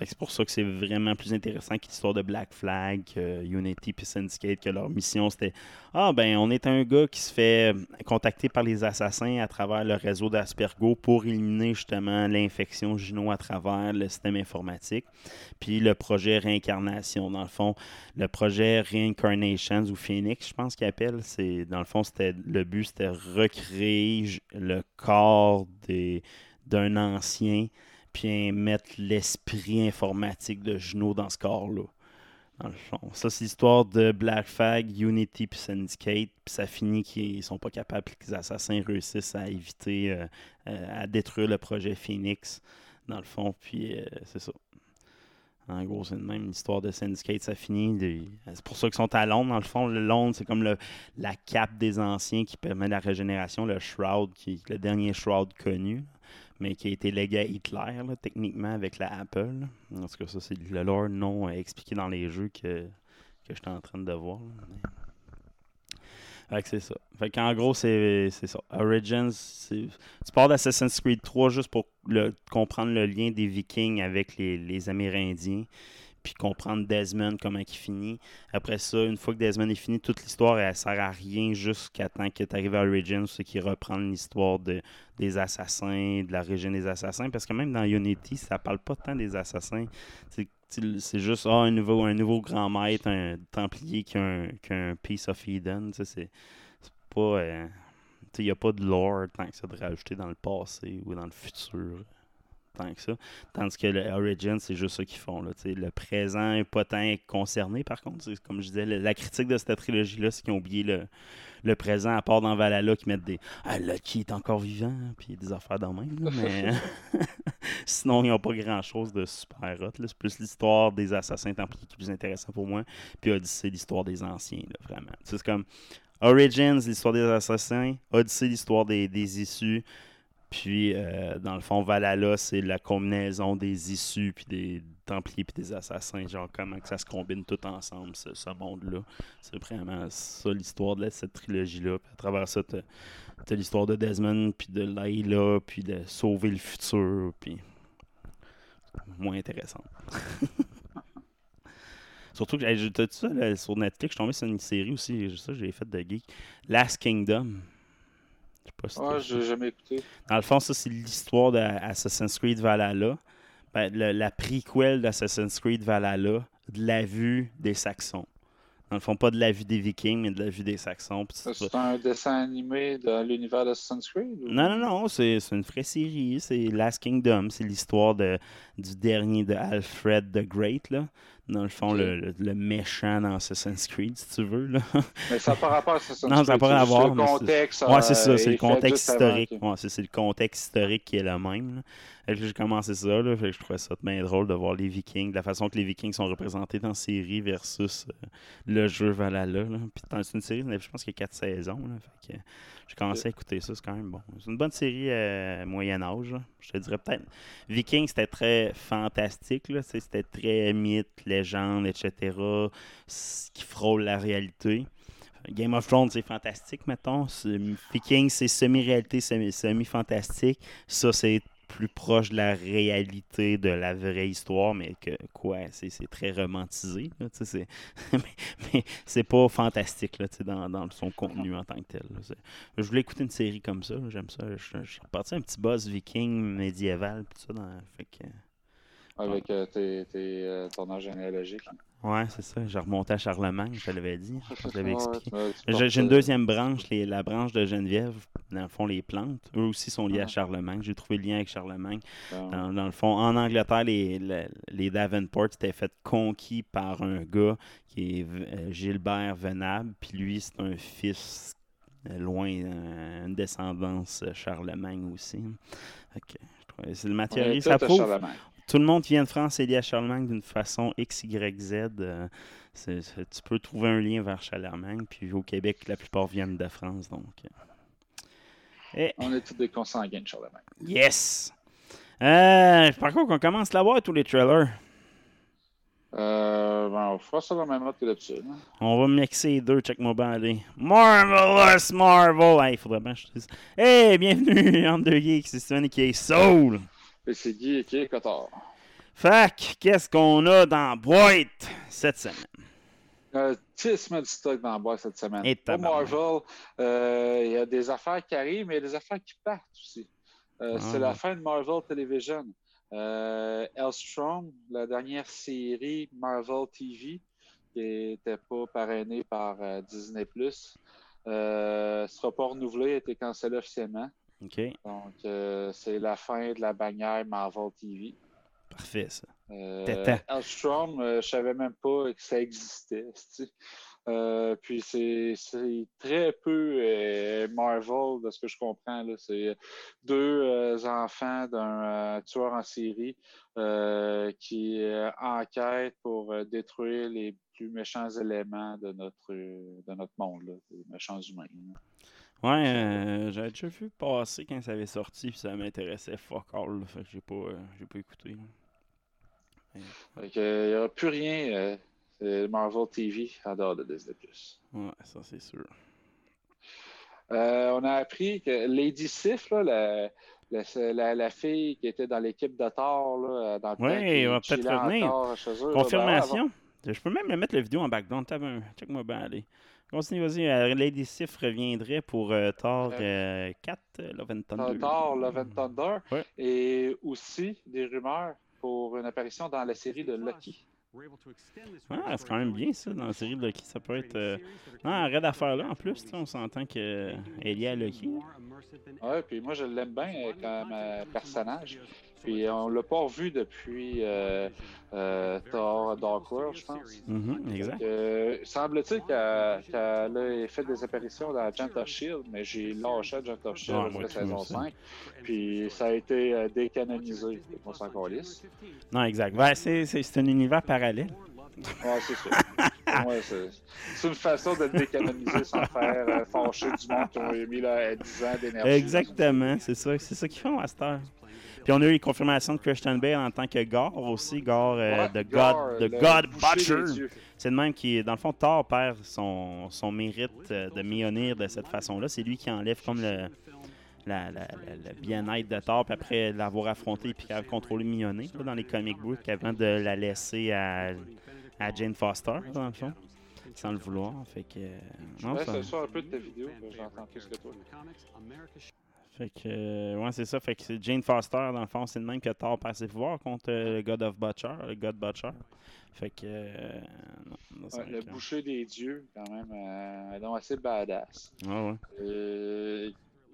C'est pour ça que c'est vraiment plus intéressant que l'histoire de Black Flag, que Unity puis Syndicate, que leur mission c'était Ah ben on est un gars qui se fait contacter par les assassins à travers le réseau d'Aspergo pour éliminer justement l'infection Juno à travers le système informatique. Puis le projet Réincarnation, dans le fond, le projet Reincarnations ou Phoenix, je pense qu'il appelle, c'est dans le fond, c'était le but c'était recréer le corps d'un ancien puis mettre l'esprit informatique de Juno dans ce corps-là. Dans le fond. Ça, c'est l'histoire de Black Flag, Unity puis Syndicate. Puis ça finit qu'ils sont pas capables, que les assassins réussissent à éviter, euh, euh, à détruire le projet Phoenix, dans le fond. Puis euh, c'est ça. En gros, c'est même l'histoire de Syndicate, ça finit. C'est pour ça qu'ils sont à Londres, dans le fond. Londres, c'est comme la cape des anciens qui permet la régénération, le Shroud, qui le dernier Shroud connu mais qui a été légué à Hitler, là, techniquement, avec la Apple. En tout cas, ça, c'est le lore non euh, expliqué dans les jeux que, que j'étais en train de voir. Fait que c'est ça. Fait qu'en gros, c'est ça. Origins, c'est- tu d'Assassin's Creed 3 juste pour comprendre le lien des Vikings avec les, les Amérindiens, puis comprendre Desmond, comment il finit. Après ça, une fois que Desmond est fini, toute l'histoire, elle sert à rien jusqu'à temps que tu arrives à Origins, c'est qui reprend l'histoire de, des assassins, de la région des assassins, parce que même dans Unity, ça parle pas tant des assassins. C'est juste ah, un, nouveau, un nouveau grand maître, un templier qui a un, qui Piece of Eden. C'est pas. euh, Il n'y a pas de lore tant que ça de rajouter dans le passé ou dans le futur tant que ça. Tandis que le Origin, c'est juste ça qu'ils font. Là, le présent n'est pas tant concerné, par contre. Comme je disais, la critique de cette trilogie-là, c'est qu'ils ont oublié le, le présent, à part dans Valhalla, qui mettent des Ah, Lucky est encore vivant, puis des affaires dans même. là, mais sinon, ils n'ont pas grand-chose de super hot. C'est plus l'histoire des assassins templiers qui est plus intéressant pour moi. Puis Odyssey, l'histoire des anciens, là, vraiment. C'est comme Origins, l'histoire des assassins. Odyssey, l'histoire des, des issues. Puis, euh, dans le fond, Valhalla, c'est la combinaison des issues puis des, Templiers et des assassins, genre comment que ça se combine tout ensemble, ce, monde-là. C'est vraiment ça l'histoire de cette trilogie-là. Puis à travers ça, t'as t'as l'histoire de Desmond, puis de Layla, puis de sauver le futur, puis moins intéressant. Surtout que hey, t'as ça là, sur Netflix, je suis tombé sur une série aussi, ça j'ai fait de geek. Last Kingdom. Je sais pas si Ouais, jamais écouté. dans le fond, ça, c'est l'histoire d'Assassin's Creed Valhalla. Ben, le- la prequel d'Assassin's Creed Valhalla, de la vue des Saxons. Dans le fond, pas de la vue des Vikings, mais de la vue des Saxons. C'est un dessin animé dans l'univers d'Assassin's Creed? ou- Non, non, non, c'est c'est une vraie série. C'est Last Kingdom. C'est l'histoire de, du dernier de Alfred the Great. Là. Dans le fond, Ok. le, le- méchant dans Assassin's Creed, si tu veux. Là. Mais ça n'a pas rapport à Assassin's Non, ça n'a Creed, pas c'est à juste voir. Le contexte. Ouais, c'est euh, ça, c'est le contexte historique. Ouais, c'est c'est le contexte historique qui est le même. là. Fait que J'ai commencé ça, là, fait que je trouvais ça bien drôle de voir les Vikings, de la façon que les Vikings sont représentés dans la série versus euh, le jeu Valhalla. Là. Puis c'est une série, je pense qu'il y a quatre saisons. Là, fait que j'ai commencé à écouter ça, c'est quand même bon. C'est une bonne série euh, Moyen-Âge. là. Je te dirais peut-être. Vikings, c'était très fantastique. là, C'était très mythe, légende, etc. ce qui frôle la réalité. Game of Thrones, c'est fantastique, mettons. Vikings, c'est semi-réalité, semi- semi-fantastique. Ça, c'est plus proche de la réalité de la vraie histoire, mais que quoi, c'est très romantisé. là, c'est- mais c'est pas fantastique là, dans, dans son contenu en tant que tel. là. Je voulais écouter une série comme ça, j'aime ça. Je, suis reparti un petit buzz viking médiéval, tout ça. Dans, fait que, Avec euh, tes, tes, euh, ton âge généalogique. Ouais, c'est ça. J'ai remonté à Charlemagne, je te l'avais dit. Je te l'avais expliqué. J'ai une euh, deuxième branche, les- la branche de Geneviève, dans le fond, les plantes. Eux aussi sont liés à Ah. Charlemagne. J'ai trouvé le lien avec Charlemagne. euh, Dans, dans le fond, en Angleterre, les, les, les Davenport étaient fait conquis par un gars qui est euh, Gilbert Venable. Puis lui, c'est un fils euh, loin, une descendance Charlemagne aussi. Trouvais- c'est le matériel, ça prouve. Tout le monde qui vient de France est lié à Charlemagne d'une façon X, Y, Z. euh, tu peux trouver un lien vers Charlemagne. Puis au Québec, la plupart viennent de France. Donc, euh. Et, On est tous des consanguins de Charlemagne. yes! Euh, par contre, on commence à voir tous les trailers? Euh, ben, on fera ça dans la même mode que d'habitude. hein. On va mixer les deux, check-moi bien aller. Marvelous Marvel! Hey, faudrait bien que je dise. Hey, bienvenue en deux geeks, c'est Steven qui est Soul! Et c'est Guy et qui est Cotard. Fac, qu'est-ce qu'on a dans la boîte cette semaine? Euh, tissement du stock dans la boîte cette semaine. Et Pour. Marvel, euh, il y a des affaires qui arrivent, mais il y a des affaires qui partent aussi. Euh, Ah. C'est la fin de Marvel Television. Euh, Elstrom, la dernière série Marvel TV, qui n'était pas parrainée par euh, Disney+, euh, sera pas renouvelée, a été cancellée officiellement. OK, Donc, euh, c'est la fin de la bannière Marvel TV. parfait ça. Euh, euh, je savais même pas que ça existait. Euh, puis c'est très peu euh, Marvel de ce que je comprends. C'est deux enfants d'un tueur en série qui euh, enquête pour détruire les plus méchants éléments de notre, de notre monde, là, les méchants humains. là. Ouais, euh, j'avais déjà vu passer quand ça avait sorti, puis ça m'intéressait fuck all, là, fait que j'ai pas, euh, j'ai pas écouté. Fait que, euh, il n'y aura plus rien euh, c'est Marvel TV en dehors de Disney+. Ouais, ça c'est sûr. Euh, on a appris que Lady Sif, là, la, la, la- la fille qui était dans l'équipe de Thor, là, dans le Ouais, elle va peut-être revenir. là, ben, Confirmation. Je peux même mettre la vidéo en background. Check-moi bien, allez. Continue, vas-y. Euh, Lady Sif reviendrait pour euh, Thor euh, 4, euh, Love and Thunder. Thor, Love and Thunder. Ouais. Et aussi des rumeurs pour une apparition dans la série de Loki. Ah, c'est quand même bien ça, dans la série de Loki. Ça peut être. Euh... Ah, raid d'affaires là en plus, on s'entend qu'elle est liée à Loki. Ouais, puis moi, je l'aime bien comme personnage. Puis on l'a pas revu depuis euh, euh, Thor Dark World, je pense. Mhm, exact. Euh, Semble-t-il qu'elle a fait des apparitions dans Agent of Shield, mais j'ai lâché Agent of Shield Ah, saison aussi. 5. Puis ça a été euh, décanonisé. Qu'on s'en calisse. Non, exact. Ouais, c'est, c'est, un univers parallèle. Ouais, c'est ça. Ouais, c'est une façon de le décanoniser sans faire euh, fâcher du monde qui ont mis là, 10 ans d'énergie. Exactement, c'est ça, c'est ça qu'ils font à cette heure. Puis on a eu les confirmations de Christian Bale en tant que Gore aussi, Gore euh, Ouais, de Gore, God, de le God Butcher. C'est le même qui, dans le fond, Thor perd son, son mérite euh, de Mjolnir de cette façon-là. C'est lui qui enlève comme le, la- la- la- le bien-être de Thor, puis après l'avoir affronté puis contrôlé Mjolnir là, dans les comic books avant de la laisser à, à Jane Foster, dans le fond, sans le vouloir. Fait que, euh, non, ça un peu de ta vidéo, j'entends plus que toi. Fait que, euh, ouais, c'est ça. Fait que c'est Jane Foster, dans le fond, c'est le même que Thor perd ses pouvoirs contre euh, le God of Butcher, le God Butcher. Fait que, euh, non, non, c'est Ouais, le boucher des dieux, quand même, euh, donc assez badass. Ouais, ouais. Euh,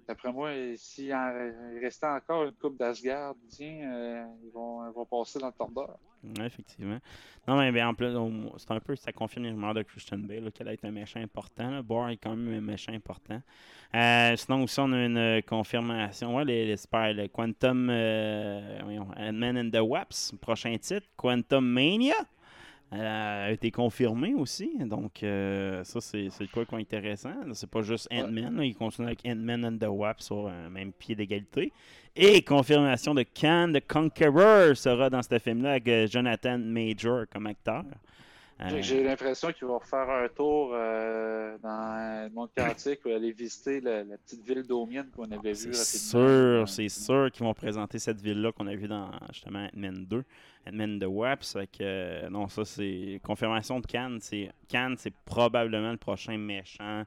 D'après moi, s'il en restait encore une coupe d'Asgard, euh, ils, vont, ils vont passer dans le tordeur. Ouais, effectivement. Non, mais ben, en plus, c'est un peu, ça confirme les rumeurs de Christian Bale, qu'elle est un méchant important. Boar est quand même un méchant important. Euh, sinon, aussi, on a une euh, confirmation. Ouais, les, les le Quantum euh, Ant-Man and the Waps, prochain titre, Quantum Mania. Elle a été confirmé aussi. Donc, euh, ça, c'est c'est quoi quoi intéressant. C'est pas juste Ant-Man. Il continue avec Ant-Man and the Wasp sur un même pied d'égalité. Et confirmation de Khan the Conqueror sera dans ce film-là avec euh, Jonathan Major comme acteur. Euh, J'ai- l'impression qu'ils vont refaire un tour euh, dans le monde quantique pour aller visiter la, la petite ville d'Omienne qu'on avait vue c'est sûr, c'est sûr qu'ils vont présenter cette ville-là qu'on a vue dans justement Ant-Man 2, Ant-Man The Waps. Que, euh, non, ça c'est confirmation de Cannes. Cannes, c'est probablement le prochain méchant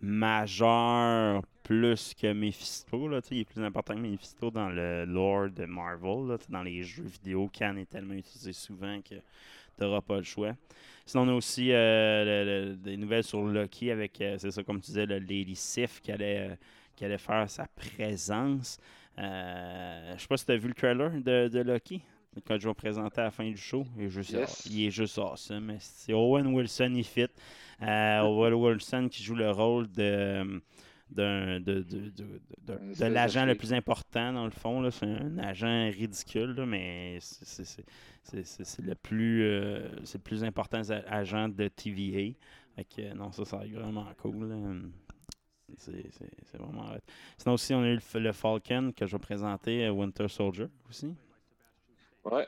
majeur plus que Mephisto. Là, il est plus important que Mephisto dans le lore de Marvel. Là, dans les jeux vidéo, Cannes est tellement utilisé souvent que tu n'auras pas le choix. Sinon, on a aussi euh, le- le- des nouvelles sur Loki avec, euh, c'est ça, comme tu disais, le Lady Sif qui allait, euh, qui allait faire sa présence. Je sais pas si tu as vu le trailer de, de Loki. Quand je vais présenter à la fin du show, il est juste, Yes. il est juste awesome. C'est Owen Wilson, il fit. Owen Wilson qui joue le rôle de d'un- de, de, de, de- de- l'agent le plus important dans le fond. là. C'est un agent ridicule, là, mais c'est- le plus euh, c'est le plus important agent de TVA. Fait que, non, ça, ça vraiment cool. là. C'est vraiment hot. Sinon aussi, on a eu le, Falcon que je vais présenter, euh, Winter Soldier aussi. Ouais.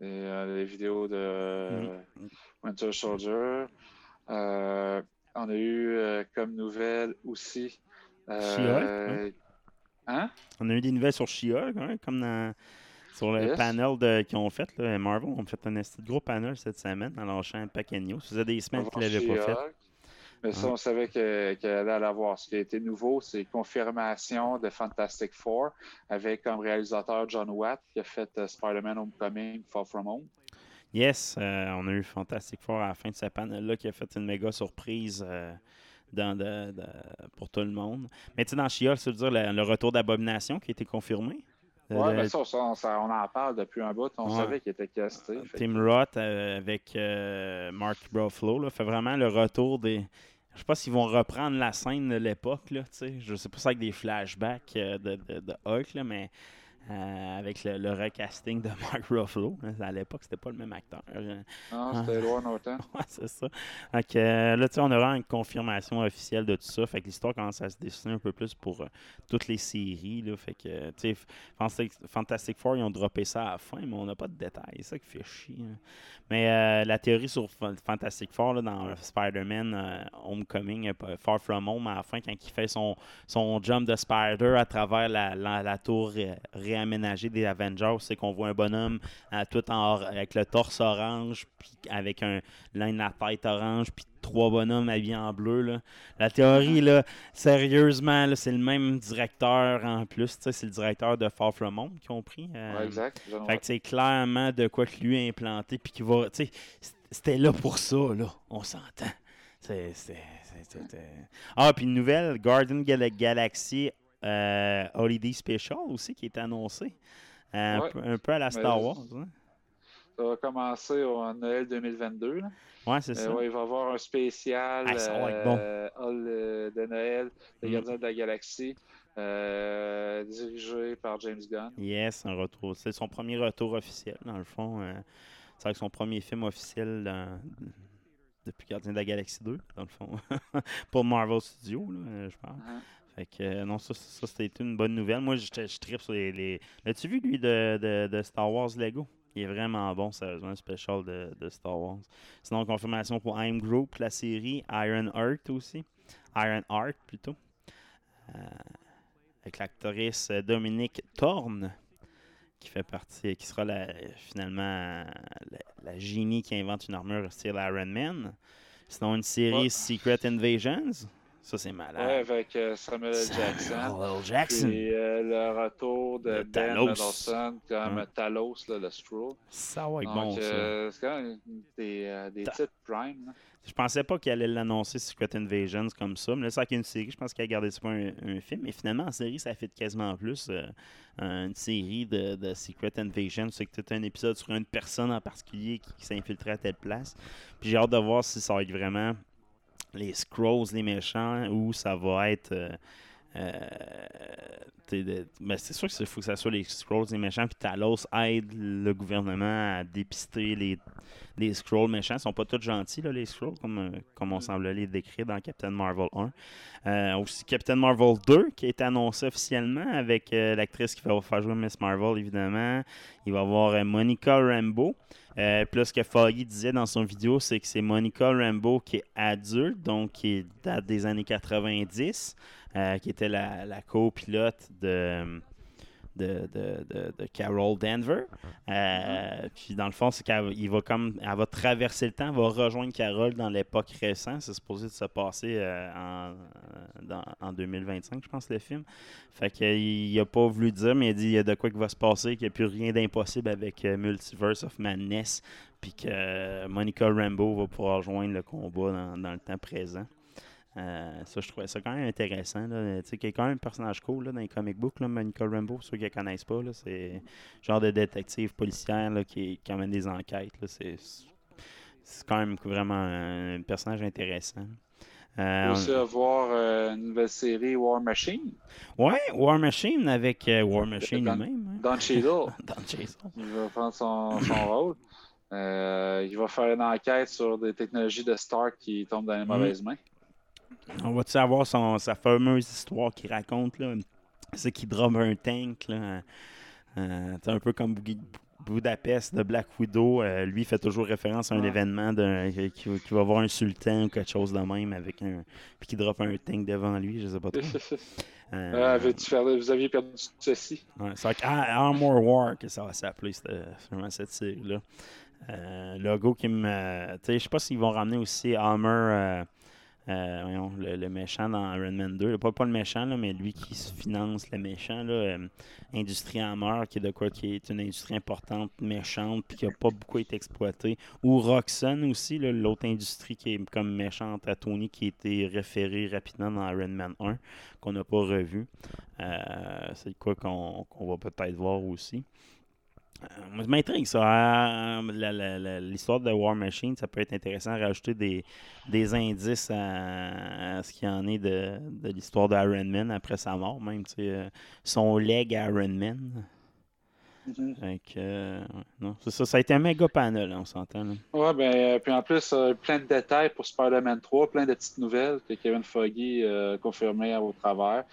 Et euh, les vidéos de euh, Mm. Winter Soldier. Euh, on a eu euh, comme nouvelle aussi. euh, Hein? On a eu des nouvelles sur She-Hulk, hein, comme dans, sur le Yes. panel qu'ils ont fait. Là, Marvel ont fait un gros panel cette semaine en lâchant un paquet de news. Ça faisait des semaines qu'ils ne l'avaient pas fait. Mais ça, on savait que- qu'elle allait l'avoir. Ce qui a été nouveau, c'est confirmation de Fantastic Four avec comme réalisateur John Watt qui a fait euh, Spider-Man Homecoming, Far From Home. Yes, euh, on a eu Fantastic Four à la fin de ce panel-là qui a fait une méga surprise euh, dans de- de- pour tout le monde. Mais tu sais, dans She-Hulk, ça veut dire le, le retour d'Abomination qui a été confirmé? Ouais, Le- mais ça, ça, on, ça, on en parle depuis un bout. On Ouais. savait qu'il était casté. Que- Tim Roth euh, avec euh, Mark Ruffalo là, fait vraiment le retour des. Je sais pas s'ils vont reprendre la scène de l'époque, là, tu sais. Je sais pas ça avec des flashbacks euh, de, de, de Hulk, là, mais euh, avec le, le recasting de Mark Ruffalo. À l'époque, c'était pas le même acteur. euh. Non, c'était Edward Norton. Ouais, c'est ça. Donc, euh, là, tu sais, on aura une confirmation officielle de tout ça. Fait que l'histoire commence à se dessiner un peu plus pour euh, toutes les séries. Là. Fait que, tu sais, Fantastic, Four, ils ont droppé ça à la fin, mais on n'a pas de détails. C'est ça qui fait chier. hein. Mais la théorie sur Fa- Fantastic Four, là, dans Spider-Man Homecoming, Far From Home, à la fin, quand il fait son, son jump de Spider à travers la, la, la tour ré- réaménagée des Avengers, c'est qu'on voit un bonhomme euh, tout en or- avec le torse orange, puis avec un l'un de la tête orange, puis trois bonhommes habillés en bleu. Là. La théorie, là, sérieusement, là, c'est le même directeur en plus. C'est le directeur de Far From Home qui ont pris. euh, Ouais, exact. Fait que c'est clairement de quoi que lui a implanté, puis qui va. C'était là pour ça, là. On s'entend. C'est- c'est- c'est- c'était- Ah, puis une nouvelle, Garden Gal- Galaxy euh, Holiday Special aussi, qui est annoncé. Euh, Ouais. un, peu, à la Star Wars. hein. Ça va commencer au Noël 2022. Là. Ouais, c'est Euh, ça. ouais, il va y avoir un spécial Ah, ça va être bon. euh, Hall de Noël, Les Mm. Gardiens de la Galaxie, euh, dirigé par James Gunn. Yes, un retour. C'est son premier retour officiel, dans le fond. euh, c'est avec son premier film officiel dans- depuis Gardien de la Galaxie 2, dans le fond. Pour Marvel Studios, là, je. Uh-huh. Fait que euh, non, ça, ça c'était une bonne nouvelle. Moi, je, je tripe sur les. les... L'as-tu vu, lui, de, de, de Star Wars Lego? Il est vraiment bon, sérieusement, un special de, de Star Wars. Sinon, confirmation pour I'm Group, la série Iron Heart aussi. Iron Heart, plutôt. Euh, avec l'actrice Dominique Thorne, qui fait partie, qui sera la- finalement la, la génie qui invente une armure style Iron Man. Sinon, une série. Secret Invasions. Ça, c'est malade. Ouais, avec euh, Samuel L. Jackson. Samuel L. Jackson. Puis euh, le retour de Le Ben. Mendelsohn comme Ouais. Talos, là, le Skrull. Ça va être Donc, bon, ça. euh, c'est quand même des, des titres prime. là. Je pensais pas qu'il allait l'annoncer Secret Invasions comme ça. Mais là, c'est une série. Je pense qu'il a gardé ça pour un, un film. Mais finalement, en série, ça fait quasiment plus une série de, de Secret Invasions. C'est que tu un épisode sur une personne en particulier qui, qui s'est infiltrée à telle place. Puis j'ai hâte de voir si ça va être vraiment les Scrolls, les méchants, ou ça va être. Euh, ben, c'est sûr qu'il faut que ça soit les Scrolls, les méchants, puis Talos aide le gouvernement à dépister les, les Scrolls méchants. Ils sont pas tous gentils, là, les Scrolls, comme, euh, comme on semble les décrire dans Captain Marvel 1. Euh, aussi Captain Marvel 2, qui a été annoncé officiellement avec l'actrice qui va faire jouer Miss Marvel, évidemment. Il va y avoir Monica Rambeau. Euh, puis là, ce que Foggy disait dans son vidéo, c'est que c'est Monica Rambeau qui est adulte, donc qui date des années 90, euh, qui était la, la copilote de, de, de, de- de Carol Denver. Euh, Puis dans le fond, c'est qu'elle va comme elle va traverser le temps, elle va rejoindre Carol dans l'époque récente. C'est supposé de se passer euh, en, dans- en 2025, je pense, le film. Fait qu'il n'a pas voulu dire, mais il a dit il y a de quoi qui va se passer, qu'il n'y a plus rien d'impossible avec euh, Multiverse of Madness, puis que Monica Rambeau va pouvoir rejoindre le combat dans, dans le temps présent. Euh, ça, je trouvais ça quand même intéressant. Là. Tu sais, qui est quand même un personnage cool là, dans les comic books, là, Monica Rambeau, ceux qui ne connaissent pas. C'est le genre de détective policière là, qui, qui amène des enquêtes. C'est quand même vraiment un personnage intéressant. Euh, aussi avoir euh, une nouvelle série War Machine. Ouais, War Machine avec euh, War Machine Don- lui-même. hein. Don Cheadle. Don Cheadle. Il va prendre son, son rôle. Euh, il va faire une enquête sur des technologies de Stark qui tombent dans les Mm. mauvaises mains. On va-tu avoir son, sa fameuse histoire qu'il raconte, là? C'est qu'il drop un tank, là. Euh, c'est un peu comme Budapest de Black Widow. Euh, lui, fait toujours référence à un Ouais. événement d'un- qui, qui va avoir un sultan ou quelque chose de même avec un. Puis qui drop un tank devant lui, je sais pas trop. Euh, Ah, vous aviez perdu ceci. Ouais, c'est avec Ar- Armor War que ça va s'appeler, cette, vraiment cette série-là. Euh, logo qui me. Tu sais, je sais pas s'ils vont ramener aussi Armor, euh, voyons, le, méchant dans Iron Man 2. là. Pas, pas le méchant, là, mais lui qui se finance le méchant. Là, euh, Industrie Armor, qui est de quoi qui est une industrie importante, méchante, puis qui a pas beaucoup été exploitée. Ou Roxxon aussi, l'autre industrie qui est comme méchante à Tony, qui a été référée rapidement dans Iron Man 1, qu'on n'a pas revu. Euh, c'est quoi qu'on va peut-être voir aussi. Euh, moi, ça m'intrigue ça. Euh, L'histoire de War Machine, ça peut être intéressant de rajouter des, des indices à, à ce qu'il y en est de, de l'histoire d'Iron Man après sa mort, même. euh, son leg à Iron Man. Euh, ouais, non, c'est ça, ça a été un méga panel, on s'entend. Ouais, ben, euh, puis en plus, euh, plein de détails pour Spider-Man 3, plein de petites nouvelles que Kevin Foggy a confirmé au travers.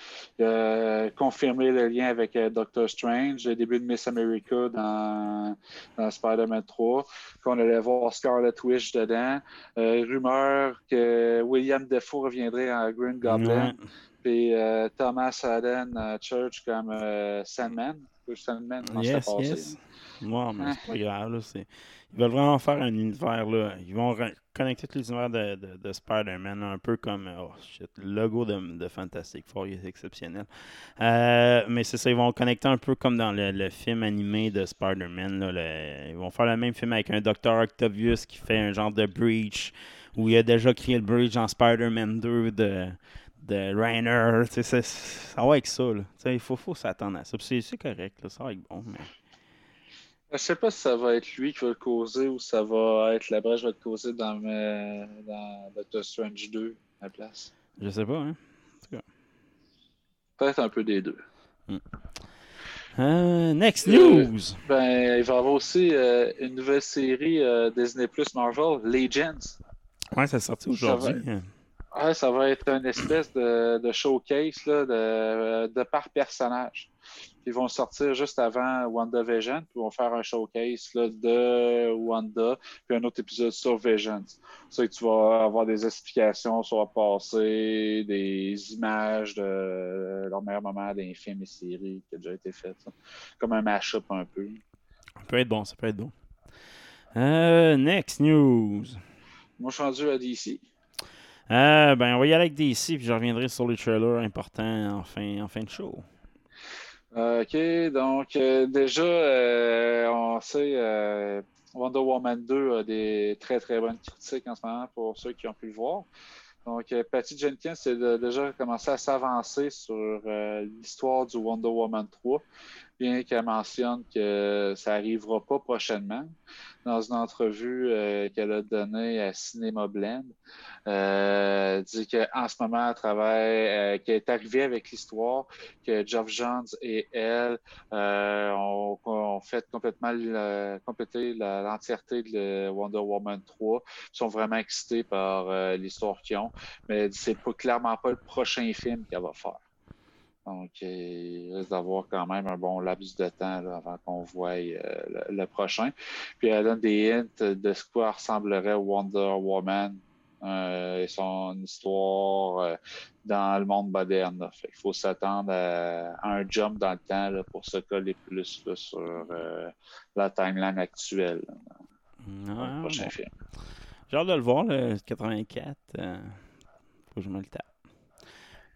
Confirmé le lien avec euh, Doctor Strange, le début de Miss America dans, dans Spider-Man 3, qu'on allait voir Scarlet Witch dedans. Euh, rumeur que William Defoe reviendrait en Green Goblin, Ouais. puis euh, Thomas Allen euh, Church comme euh, Sandman. Yes, passé, yes. hein? Mais c'est pas grave. Là, c'est- Ils veulent vraiment faire un univers. Là. Ils vont connecter tout l'univers de, de, de Spider-Man, un peu comme oh, shit, le logo de, de Fantastic Four, il est exceptionnel. Euh, mais c'est ça, ils vont connecter un peu comme dans le, le film animé de Spider-Man. Ils vont faire le même film avec un Dr. Octavius qui fait un genre de breach, où il a déjà créé le breach en Spider-Man 2 de de Rainer, tu sais, c'est- ça va avec ça, là. Tu sais, il faut, faut s'attendre à ça. C'est correct, là, ça va être bon, mais... Je sais pas si ça va être lui qui va le causer ou ça va être la brèche qui va le causer dans, euh, dans Doctor Strange 2 à la place. Je sais pas, hein. Peut-être un peu des deux. Euh, next Euh, news! Ben, il va y avoir aussi euh, une nouvelle série Disney Plus Marvel, Legends. Ouais, ça sorti aujourd'hui. Ouais, ça va être une espèce de, de showcase là, de, de par personnage. Ils vont sortir juste avant WandaVision, puis ils vont faire un showcase là, de Wanda, puis un autre épisode sur Vision. Ça, tu vas avoir des explications sur le passé, des images de leur meilleur moment des films et séries qui ont déjà été faites. ça. Comme un mash-up un peu. Ça peut être bon, ça peut être bon. Euh, next news. Moi, je suis rendu à DC. Euh, ben, on va y aller avec DC, puis je reviendrai sur les trailers importants en fin, en fin de show. OK, donc euh, déjà, euh, on sait, euh, Wonder Woman 2 a des très très bonnes critiques en ce moment pour ceux qui ont pu le voir. Donc, Patty Jenkins a déjà commencé à s'avancer sur l'histoire du Wonder Woman 3, bien qu'elle mentionne que ça n'arrivera pas prochainement. Dans une entrevue euh, qu'elle a donnée à Cinema Blend, euh, dit qu'en ce moment, elle travaille, euh, qu'elle est arrivée avec l'histoire, que Geoff Johns et elle euh, ont, fait complètement compléter l'entièreté de Wonder Woman 3. Ils sont vraiment excités par l'histoire qu'ils ont, mais c'est clairement pas le prochain film qu'elle va faire. Donc, il risque d'avoir quand même un bon laps de temps là, avant qu'on voie euh, le, le prochain. Puis elle donne des hints de ce quoi ressemblerait Wonder Woman euh, et son histoire euh, dans le monde moderne. là. Fait qu'il faut s'attendre à, à un jump dans le temps là, pour se coller plus là, sur la timeline actuelle dans le prochain bon. film. J'ai hâte de le voir, le 84. euh, faut que je me le tape.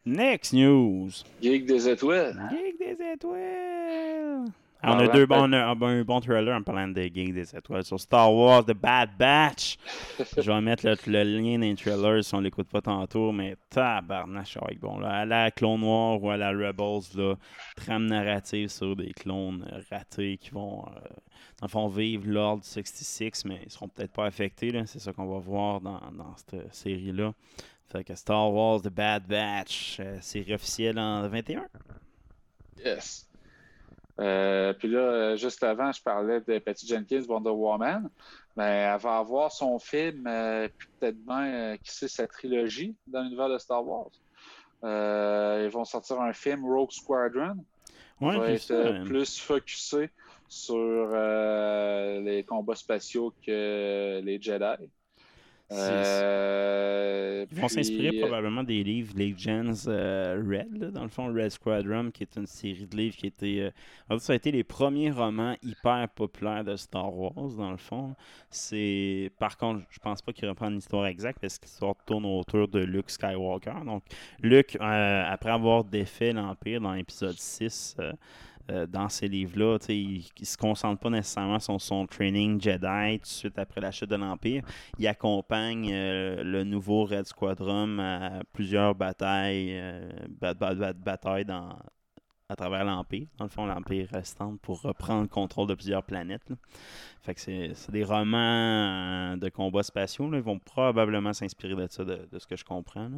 Next news. Geek des étoiles. Geek des étoiles. Ah, on a deux on a un, un bon trailer en parlant de Geek des étoiles sur Star Wars The Bad Batch. Je vais mettre le, le lien dans les trailers si on l'écoute pas tantôt, mais tabarnache, être bon. Là. À la Clone Noir ou à la Rebels, là, trame narrative sur des clones ratés qui vont, euh, dans le fond, vivre l'ordre 66, mais ils seront peut-être pas affectés. là. C'est ça qu'on va voir dans, dans cette série-là. Fait que Star Wars The Bad Batch, euh, série officielle en 21. Yes. Euh, puis là, euh, juste avant, je parlais de Patty Jenkins, Wonder Woman. Mais elle va avoir son film, euh, puis peut-être bien, euh, qui sait, sa trilogie dans l'univers de Star Wars. Euh, ils vont sortir un film, Rogue Squadron. Ouais, va être ça, euh, euh, plus focusé sur euh, les combats spatiaux que les Jedi. Euh, Ils vont puis, s'inspirer euh, probablement des livres Legends euh, Red, là, dans le fond, Red Squadron, qui est une série de livres qui était. euh, en fait, ça a été les premiers romans hyper populaires de Star Wars, dans le fond. C'est. Par contre, je pense pas qu'ils reprennent l'histoire exacte parce que l'histoire tourne autour de Luke Skywalker. Donc, Luke, euh, après avoir défait l'Empire dans l'épisode 6, euh, dans ces livres-là, il ne se concentre pas nécessairement sur son training Jedi tout de suite après la chute de l'Empire. Il accompagne euh, le nouveau Red Squadron à plusieurs batailles, euh, ba- ba- ba- batailles dans, à travers l'Empire, dans le fond, l'Empire restante, pour reprendre le contrôle de plusieurs planètes. là. Fait que c'est des romans de combats spatiaux. là. Ils vont probablement s'inspirer de ça, de, de ce que je comprends. là.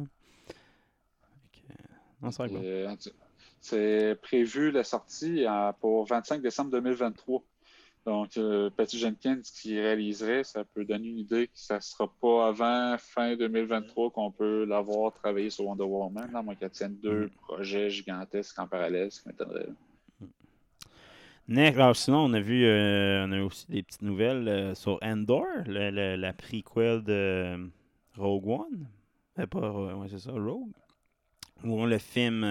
Fait que, non, ça va être bon. C'est prévu la sortie euh, pour 25 décembre 2023. Donc, euh, Patty Jenkins qui réaliserait, ça peut donner une idée que ça ne sera pas avant fin 2023 qu'on peut l'avoir travaillé sur Wonder Woman, à moins qu'elle tienne deux projets gigantesques en parallèle, ce qui m'étonnerait. Next, alors, sinon, on a vu, euh, on a aussi des petites nouvelles euh, sur Endor, le- le- la prequel de Rogue One. Pas, ouais, c'est ça, Rogue. Ou le film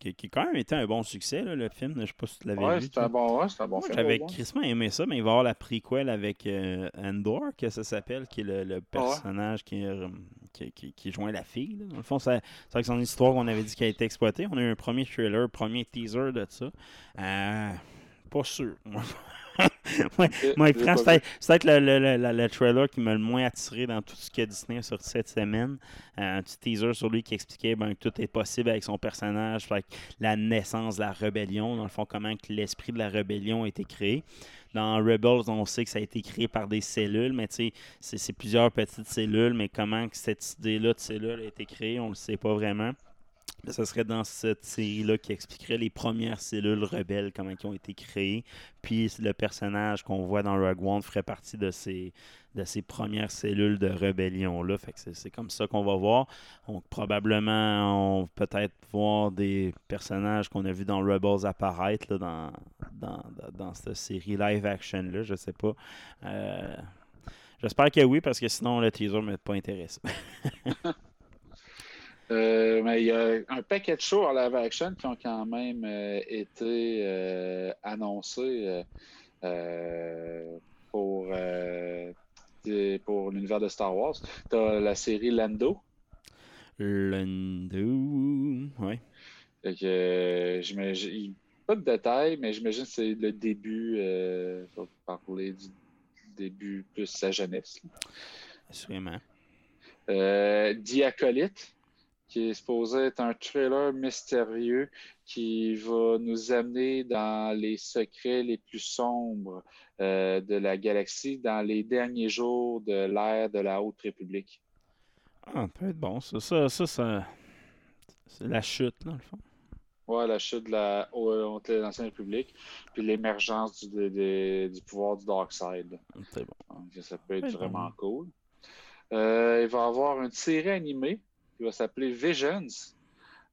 qui, qui a quand même été un bon succès, là, le film. Je sais pas si tu l'avais Ouais, vu. un bon, ouais, un bon film. j'avais One. crissement aimé ça, mais il va y avoir la prequel avec euh, Endor, que ça s'appelle, qui est le, le personnage qui, euh, qui, qui, qui joint la fille. là. Dans le fond, c'est vrai que c'est une histoire qu'on avait dit qui a été exploitée. On a eu un premier trailer, premier teaser de ça. Euh, pas sûr. moi. Ouais, c'est peut-être le, le- le- le- le trailer qui m'a le moins attiré dans tout ce que Disney a sorti cette semaine. Euh, un petit teaser sur lui qui expliquait ben, que tout est possible avec son personnage, fait la naissance de la rébellion, dans le fond, comment que l'esprit de la rébellion a été créé. Dans Rebels, on sait que ça a été créé par des cellules, mais tu sais, c'est plusieurs petites cellules, mais comment que cette idée-là de cellule a été créée, on ne le sait pas vraiment. Mais ça serait dans cette série-là qui expliquerait les premières cellules rebelles, comment elles ont été créées. Puis le personnage qu'on voit dans Rogue One ferait partie de ces, de ces premières cellules de rébellion-là. Fait que c'est- comme ça qu'on va voir. Donc probablement, on va peut-être voir des personnages qu'on a vus dans Rebels apparaître là, dans, dans, dans, dans cette série live-action-là. Je sais pas. Euh, J'espère que oui, parce que sinon le teaser ne m'a pas intéressé. Euh, mais il y a un paquet de shows en live action qui ont quand même euh, été euh, annoncés euh, pour, pour l'univers de Star Wars. Tu as la série Lando. Lando. Euh, j'imagine- pas de détails, mais j'imagine que c'est le début. On va parler du début plus sa jeunesse. Euh, Diacolite, qui est supposé être un trailer mystérieux qui va nous amener dans les secrets les plus sombres euh, de la galaxie dans les derniers jours de l'ère de la Haute République. Ah, ça peut être bon. Ça, ça, ça, ça- c'est la chute, dans le fond. Ouais, la chute de la Haute l'Ancienne République, puis l'émergence du, de- de- du pouvoir du Dark Side. C'est bon. Donc, ça peut être vraiment bon. cool. Euh, il va y avoir une série animée qui va s'appeler Visions,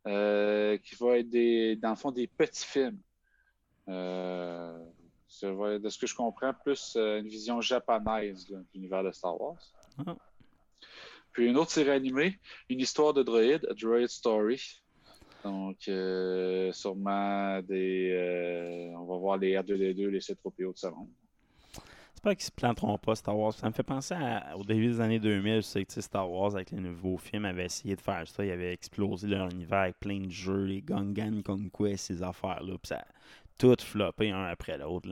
euh, qui va être des, dans le fond des petits films. Euh, ça va être, de ce que je comprends, plus euh, une vision japonaise là, de l'univers de Star Wars. Ah. Puis une autre série animée, une histoire de droïde, A Droid Story. Donc, euh, sûrement des. on va voir les R2D2, les C3PO de ce monde. J'espère qu'ils se planteront pas, Star Wars. Ça me fait penser au début des années 2000. Je sais que Star Wars, avec les nouveaux films, avait essayé de faire ça. Ils avaient explosé leur univers avec plein de jeux, les Gungan Conquest, ces affaires-là. Puis ça a tout floppé un après l'autre.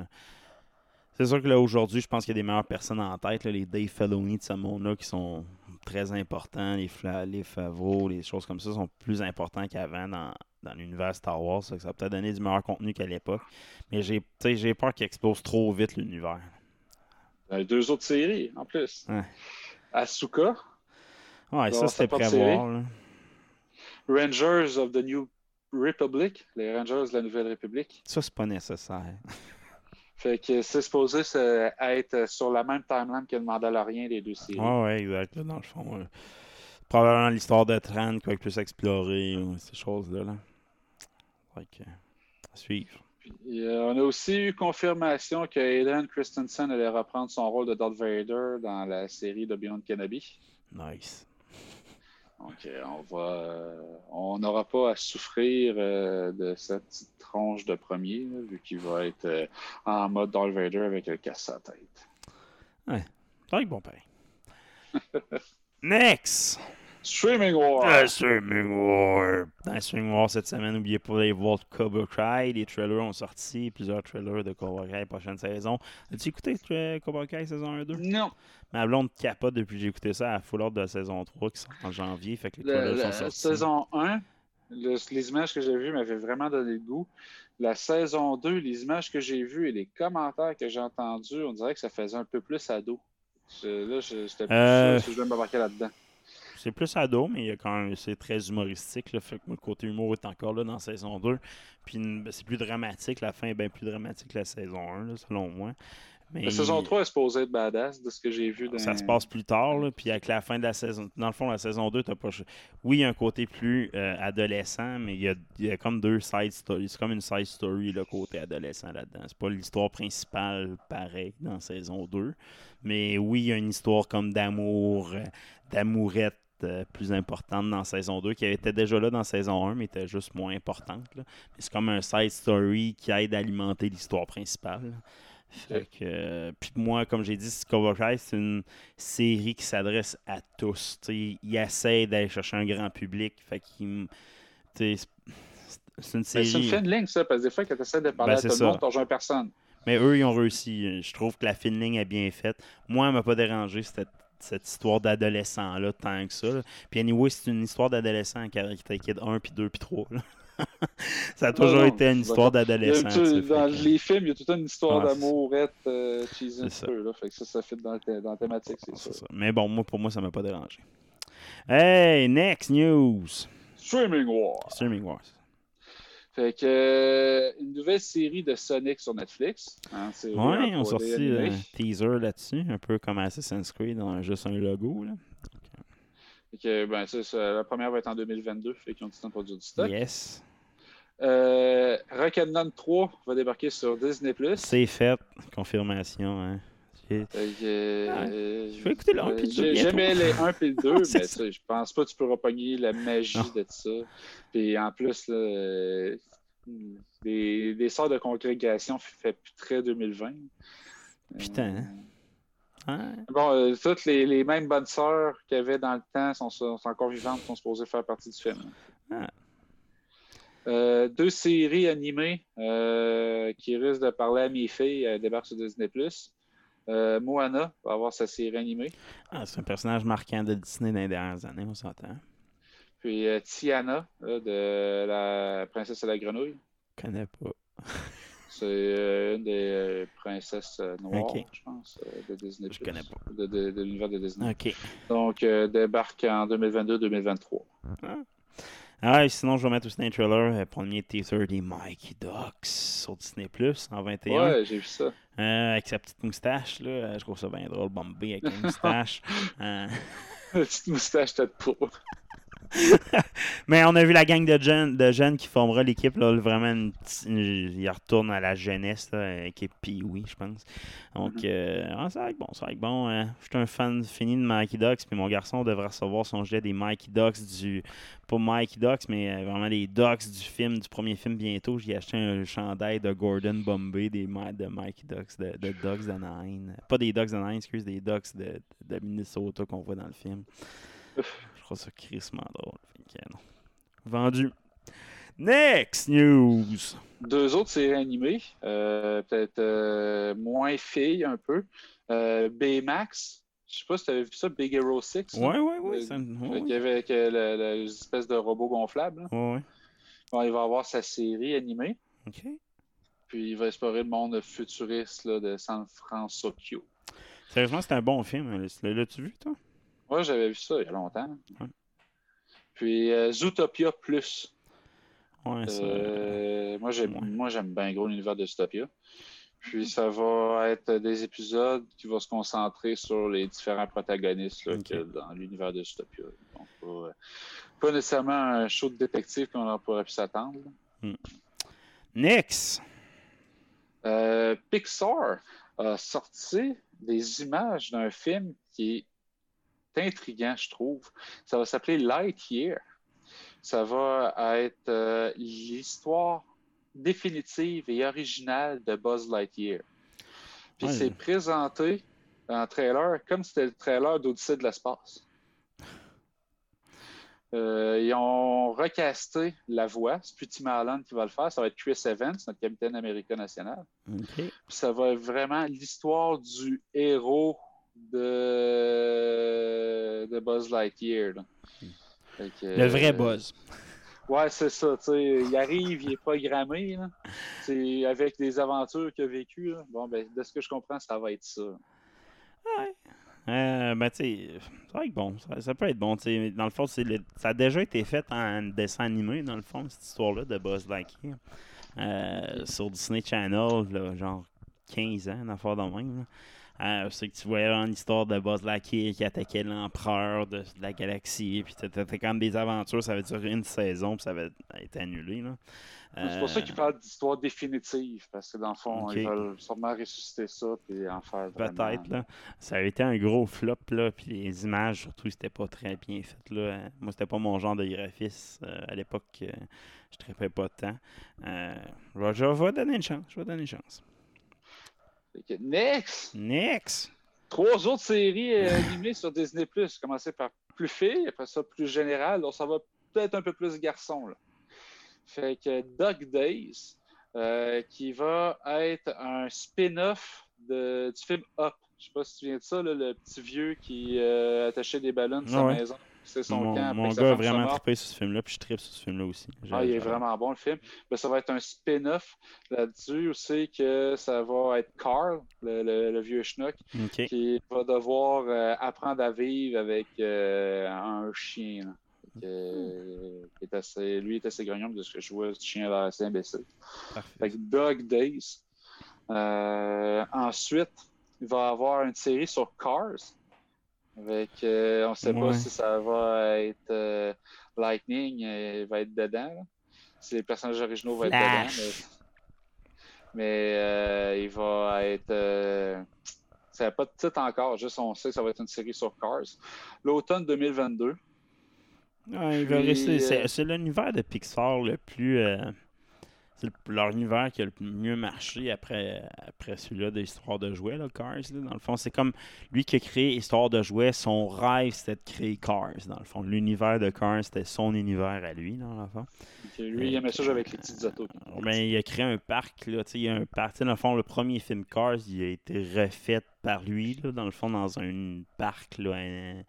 C'est sûr que là, aujourd'hui, je pense qu'il y a des meilleures personnes en tête. les Dave Filoni de ce monde-là qui sont très importants. Les, Fla- les Favreau, les choses comme ça sont plus importants qu'avant dans, dans l'univers Star Wars. Ça, va peut-être donner du meilleur contenu qu'à l'époque. Mais j'ai peur qu'il explose trop vite l'univers. A deux autres séries en plus. Ouais. Asuka, Ouais, ça c'était prévoir. là. Rangers of the New Republic, les Rangers de la Nouvelle République. Ça, c'est pas nécessaire. Fait que c'est supposé ça, être sur la même timeline que le Mandalorien des deux séries. Ouais, ouais, exact. là, dans le fond. Probablement l'histoire de Tran va être plus explorée, ou ces choses-là. Là. Fait que, à suivre. Puis, euh, on a aussi eu confirmation que Hayden Christensen allait reprendre son rôle de Darth Vader dans la série de Beyond Kenobi. Nice. Donc, euh, on va, euh, on n'aura pas à souffrir de cette petite tronche de premier, vu qu'il va être en mode Darth Vader avec le casse à tête. Vrai que bon pareil. Next! Streaming War! Le Streaming War! Dans le Streaming War cette semaine, n'oubliez pas d'aller voir Cobra Kai. Les trailers ont sorti, plusieurs trailers de Cobra Kai prochaine saison. As-tu écouté euh, Cobra Kai saison 1 2? Non! Ma blonde capote depuis que j'ai écouté ça à full ordre de la saison 3 qui sort en janvier. Fait que les La, trailers la sont sortis. saison 1, le- les images que j'ai vues m'avaient vraiment donné le goût. La saison 2, les images que j'ai vues et les commentaires que j'ai entendus, on dirait que ça faisait un peu plus ado. Je- là, je- j'étais plus Euh, sûr si je vais m'embarquer là-dedans. C'est plus ado, mais il y a quand même, c'est très humoristique. Là, fait que moi, le côté humour est encore là dans saison 2. Puis ben, c'est plus dramatique. La fin est bien plus dramatique que la saison 1, là, selon moi. Mais La saison 3 est supposée être badass de ce que j'ai vu. Dans... ça se passe plus tard. là, puis avec la fin de la saison. Dans le fond, la saison 2, t'as pas. Oui, il y a un côté plus euh, adolescent, mais il y, a, il y a comme deux side stories. C'est comme une side story, le côté adolescent là-dedans. C'est pas l'histoire principale pareil dans saison 2. Mais oui, il y a une histoire comme d'amour, euh, d'amourette euh, plus importante dans saison 2, qui était déjà là dans saison 1, mais était juste moins importante. là. Mais c'est comme un side story qui aide à alimenter l'histoire principale. Fait que, euh, puis moi, comme j'ai dit, Cobra Kai, c'est une série qui s'adresse à tous. Tu sais, il essaie d'aller chercher un grand public. Fait qu'il sais, c'est- une Mais c'est une série. fine ligne, ça, parce que des fois, quand tu essaies de parler Ben, à tout ça. le monde, tu rejoins personne. Mais eux, ils ont réussi. Je trouve que la fine ligne est bien faite. Moi, elle m'a pas dérangé cette, cette histoire d'adolescent-là tant que ça. là. Puis anyway, c'est une histoire d'adolescent qui Kid 1, puis 2, puis 3. là. ça a toujours non, été une histoire d'adolescent. dans fait les films, il y a toute une histoire Ah, d'amourette euh, cheesy un petit peu. Là, fait que ça, ça fit dans, la thé- dans la thématique, c'est C'est ça. Mais bon, moi, pour moi, ça m'a pas dérangé. Hey, next news. Streaming Wars. Streaming Wars. Fait que euh, une nouvelle série de Sonic sur Netflix. Hein, Ouais, ils ont 3D sorti un teaser là-dessus, un peu comme Assassin's Creed, on a juste un logo. Là. Fait que, ben, ça, ça, la première va être en 2022, fait qu'ils ont du temps pour produire du stock. Yes. Euh, Rock'n'Run 3 va débarquer sur Disney+. C'est fait. Confirmation. Hein. J'ai- Fait que, euh, Je vais écouter le un euh, puis le deux j'ai- bientôt. J'aimais les 1 et le 2, C'est mais ça. je pense pas que tu pourras pogner la magie Non. de ça. Puis en plus, là, euh, des, des sorts de congrégation fait très 2020. Putain, hein? Hein? Bon, euh, toutes les, les mêmes bonnes sœurs qu'il y avait dans le temps sont, sont encore vivantes, sont supposées faire partie du film. Ah. Euh, deux séries animées euh, qui risquent de parler à mes filles euh, débarquent sur Disney+. Euh, Moana va avoir sa série animée. Ah, c'est un personnage marquant de Disney dans les dernières années, on s'entend. Puis euh, Tiana, là, de la princesse et la grenouille. Je connais pas. C'est euh, une des euh, princesses noires, je pense, de Disney+. Je connais pas. De, de- de l'univers de Disney. Donc, débarque en 2022-2023. Ah, et sinon, je vais mettre aussi un trailer, euh, premier teaser des Mikey Ducks sur Disney Plus en 21. Ouais, j'ai vu ça. Euh, avec sa petite moustache, là. euh, Je trouve ça bien drôle, Bombay avec une moustache. Euh, Petite moustache tête pour. Mais on a vu la gang de jeunes, de jeunes qui formera l'équipe. Là, vraiment, une une- ils retournent à la jeunesse, là, équipe Pee-Wee, je pense. Donc, euh, ah, ça va être bon, ça va être bon. hein. Je suis un fan fini de Mikey Ducks, puis mon garçon devrait recevoir son jet des Mikey Ducks du. Pas Mikey Ducks, mais euh, vraiment les Ducks du film, du premier film bientôt. J'ai acheté un chandail de Gordon Bombay, des de Mikey Ducks, de, de Ducks d'Anaheim. Pas des Ducks d'Anaheim, excuse, des Ducks de, de Minnesota qu'on voit dans le film. Je trouve ça crissement drôle. Fait que, non. Vendu. Next news! Deux autres séries animées, euh, peut-être euh, moins filles un peu. Euh, Baymax, je sais pas si tu avais vu ça, Big Hero 6. là. Ouais, ouais, ouais. Euh, ça- ouais, Fait qu'il y avait avec, euh, le- le- l'espèce de robot gonflable. là. Ouais, ouais. Bon, il va avoir sa série animée, Ok. puis il va explorer le monde futuriste là, de San Francisco. Sérieusement, c'est un bon film. L'as- L'as-tu vu, toi? Moi, j'avais vu ça il y a longtemps. Ouais. Puis euh, Zootopia Plus. Ouais. Euh, moi, j'aime, ouais. moi, j'aime bien gros l'univers de Zootopia. Puis ça va être des épisodes qui vont se concentrer sur les différents protagonistes là, dans l'univers de Zootopia. Donc, pas, euh, pas nécessairement un show de détective comme on pourrait pu s'attendre. là. Next! Pixar a sorti des images d'un film qui est intriguant, je trouve. Ça va s'appeler Lightyear. Ça va être euh, l'histoire définitive et originale de Buzz Lightyear. Puis Ouais. c'est présenté en trailer comme c'était le trailer d'Odyssée de l'espace. Euh, ils ont recasté la voix. C'est plus Tim Allen qui va le faire. Ça va être Chris Evans, notre capitaine américain national. Puis ça va être vraiment l'histoire du héros de, de Buzz Lightyear. là. Que, Le vrai euh, buzz. Ouais, c'est ça. il arrive, il est programmé. là. Avec des aventures qu'il a vécues. Bon, ben, de ce que je comprends, ça va être ça. Euh, ben, tu sais, ça va être bon. Ça, ça peut être bon. tu sais. Dans le fond, c'est le- ça a déjà été fait en dessin animé, dans le fond, cette histoire-là de Buzz Lightyear. Euh, sur Disney Channel, là, genre 15 ans, une affaire de même. là. Euh, c'est que tu voyais une histoire de Buzz Lightyear qui attaquait l'empereur de, de la galaxie. Puis c'était comme des aventures, ça avait duré une saison, puis ça avait été annulé. Là. C'est pour ça Euh, qu'il parle d'histoire définitive. Parce que dans le fond, ils veulent sûrement ressusciter ça puis en faire Peut-être, là. Ça avait été un gros flop, là. Puis les images, surtout, c'était pas très bien fait, là. Moi, c'était pas mon genre de graphiste. euh, à l'époque, euh, je pas temps. Euh, je vais- je vais donner une chance. Je vais donner une chance. Fait que Next! Next! Trois autres séries euh, animées sur Disney+. Commencer par plus filles, après ça plus général. Donc, ça va peut-être un peu plus garçon. Là. Fait que Dog Days, euh, qui va être un spin-off du film Up. Je sais pas si tu viens de ça, là, le petit vieux qui euh, attachait des ballons de sa ouais. maison. C'est son Mon, camp. gars a vraiment trippé sur ce film-là, puis je trippe sur ce film-là aussi. Ah, il est vraiment bon le film. Ben, ça va être un spin-off là-dessus aussi que ça va être Carl, le, le- le vieux schnock, qui va devoir euh, apprendre à vivre avec euh, un chien. là. euh, est assez- lui est assez gagnant de ce que je vois, ce chien l'air assez imbécile. Fait que Dog Days. Euh, ensuite, il va y avoir une série sur Cars. Avec, euh, on ne sait Ouais. pas si ça va être euh, Lightning, euh, il va être dedans. là. Si les personnages originaux vont être dedans. Mais, mais, euh, il va être. euh, ça n'a pas de titre encore, juste on sait que ça va être une série sur Cars. L'automne 2022. Ouais, il va Puis, rester. euh, C'est, c'est l'univers de Pixar le plus. euh, c'est le- leur univers qui a le mieux marché après, après celui-là de Histoire de jouets, là, Cars. là. Dans le fond, c'est comme lui qui a créé Histoire de jouets. Son rêve, c'était de créer Cars. Dans le fond, l'univers de Cars, c'était son univers à lui, dans le fond. Donc, lui, il aimait ça avec les petites autos. Ben, il a créé un parc, là, il y a un parc. Dans le fond, le premier film Cars, il a été refait par lui, là, dans le fond, dans un parc là, un-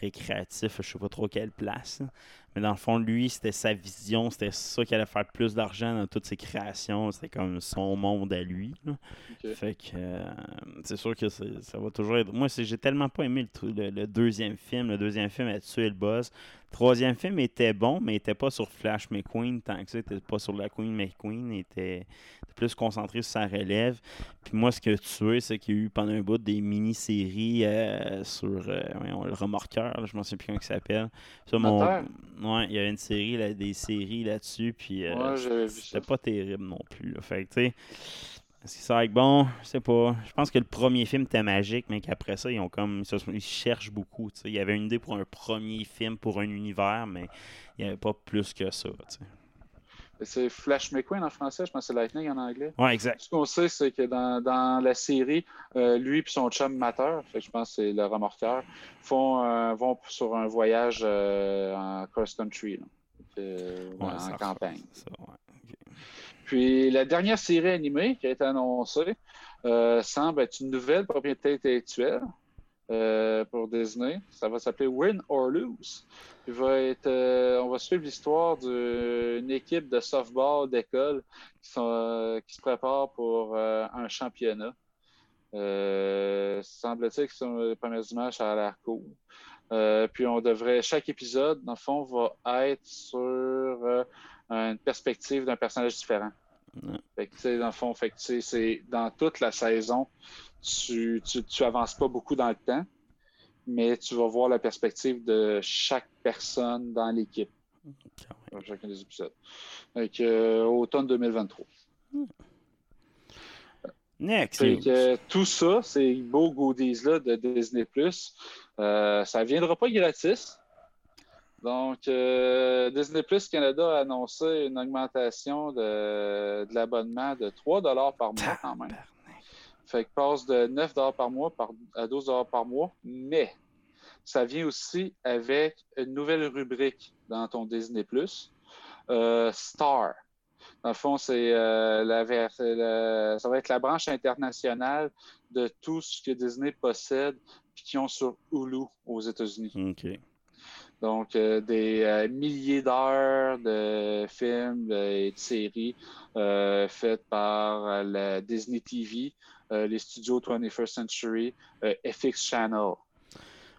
récréatif, je sais pas trop quelle place. là. Mais dans le fond, lui, c'était sa vision, c'était ça qui allait faire plus d'argent dans toutes ses créations. C'était comme son monde à lui. Fait que euh, c'est sûr que ça va toujours être. Moi, j'ai tellement pas aimé le, tru- le, le deuxième film. Le deuxième film a tué le buzz. Le troisième film était bon, mais il était pas sur Flash McQueen tant que ça. Il était pas sur la Queen McQueen. Il était plus concentré sur sa relève. Puis moi, ce que tué, c'est qu'il y a eu pendant un bout des mini-séries euh, sur euh, le remorqueur. là, je m'en souviens plus comment il s'appelle. Ça, mon... Ouais, il y avait une série, là, des séries là-dessus. Puis euh, Ouais, c'était pas terrible non plus. là. Fait que, tu sais, est-ce que ça va être bon? Je sais pas. Je pense que le premier film était magique, mais qu'après ça, ils ont comme. Ils, cherchent beaucoup. tu sais. Il y avait une idée pour un premier film, pour un univers, mais il n'y avait pas plus que ça. tu sais. C'est Flash McQueen en français, je pense que c'est Lightning en anglais. Ouais, exact. Ce qu'on sait, c'est que dans, dans la série, euh, lui et son chum Matter, fait que je pense que c'est le remorqueur, font, euh, vont sur un voyage euh, en cross-country, Ouais, en campagne. ça, ouais. Puis la dernière série animée qui a été annoncée semble être une nouvelle propriété intellectuelle euh, pour Disney. Ça va s'appeler Win or Lose. Il va être, euh, on va suivre l'histoire d'une équipe de softball d'école qui, sont, euh, qui se prépare pour un championnat. Semble-t-il que sont les premières images, ça a l'air cool. Euh, puis on devrait, chaque épisode, dans le fond, va être sur une perspective d'un personnage différent. Fait que, dans le fond, c'est dans toute la saison, tu, tu, tu avances pas beaucoup dans le temps, mais tu vas voir la perspective de chaque personne dans l'équipe, dans chacun des épisodes. Que, euh, automne 2023. Next. Fait news. que, euh, tout ça, ces beaux goodies-là de Disney+, euh, ça ne viendra pas gratis. Donc, euh, Disney Plus Canada a annoncé une augmentation de, de l'abonnement de 3 par mois quand même. Fait que passe de 9 par mois par- à 12 par mois, mais ça vient aussi avec une nouvelle rubrique dans ton Disney Plus, euh, Star. Dans le fond, c'est euh, la, ça va être la branche internationale de tout ce que Disney possède puis qui ont sur Hulu aux États-Unis. Donc, euh, des euh, milliers d'heures de films et de séries euh, faites par la Disney TV, les studios 21st Century, euh, FX Channel.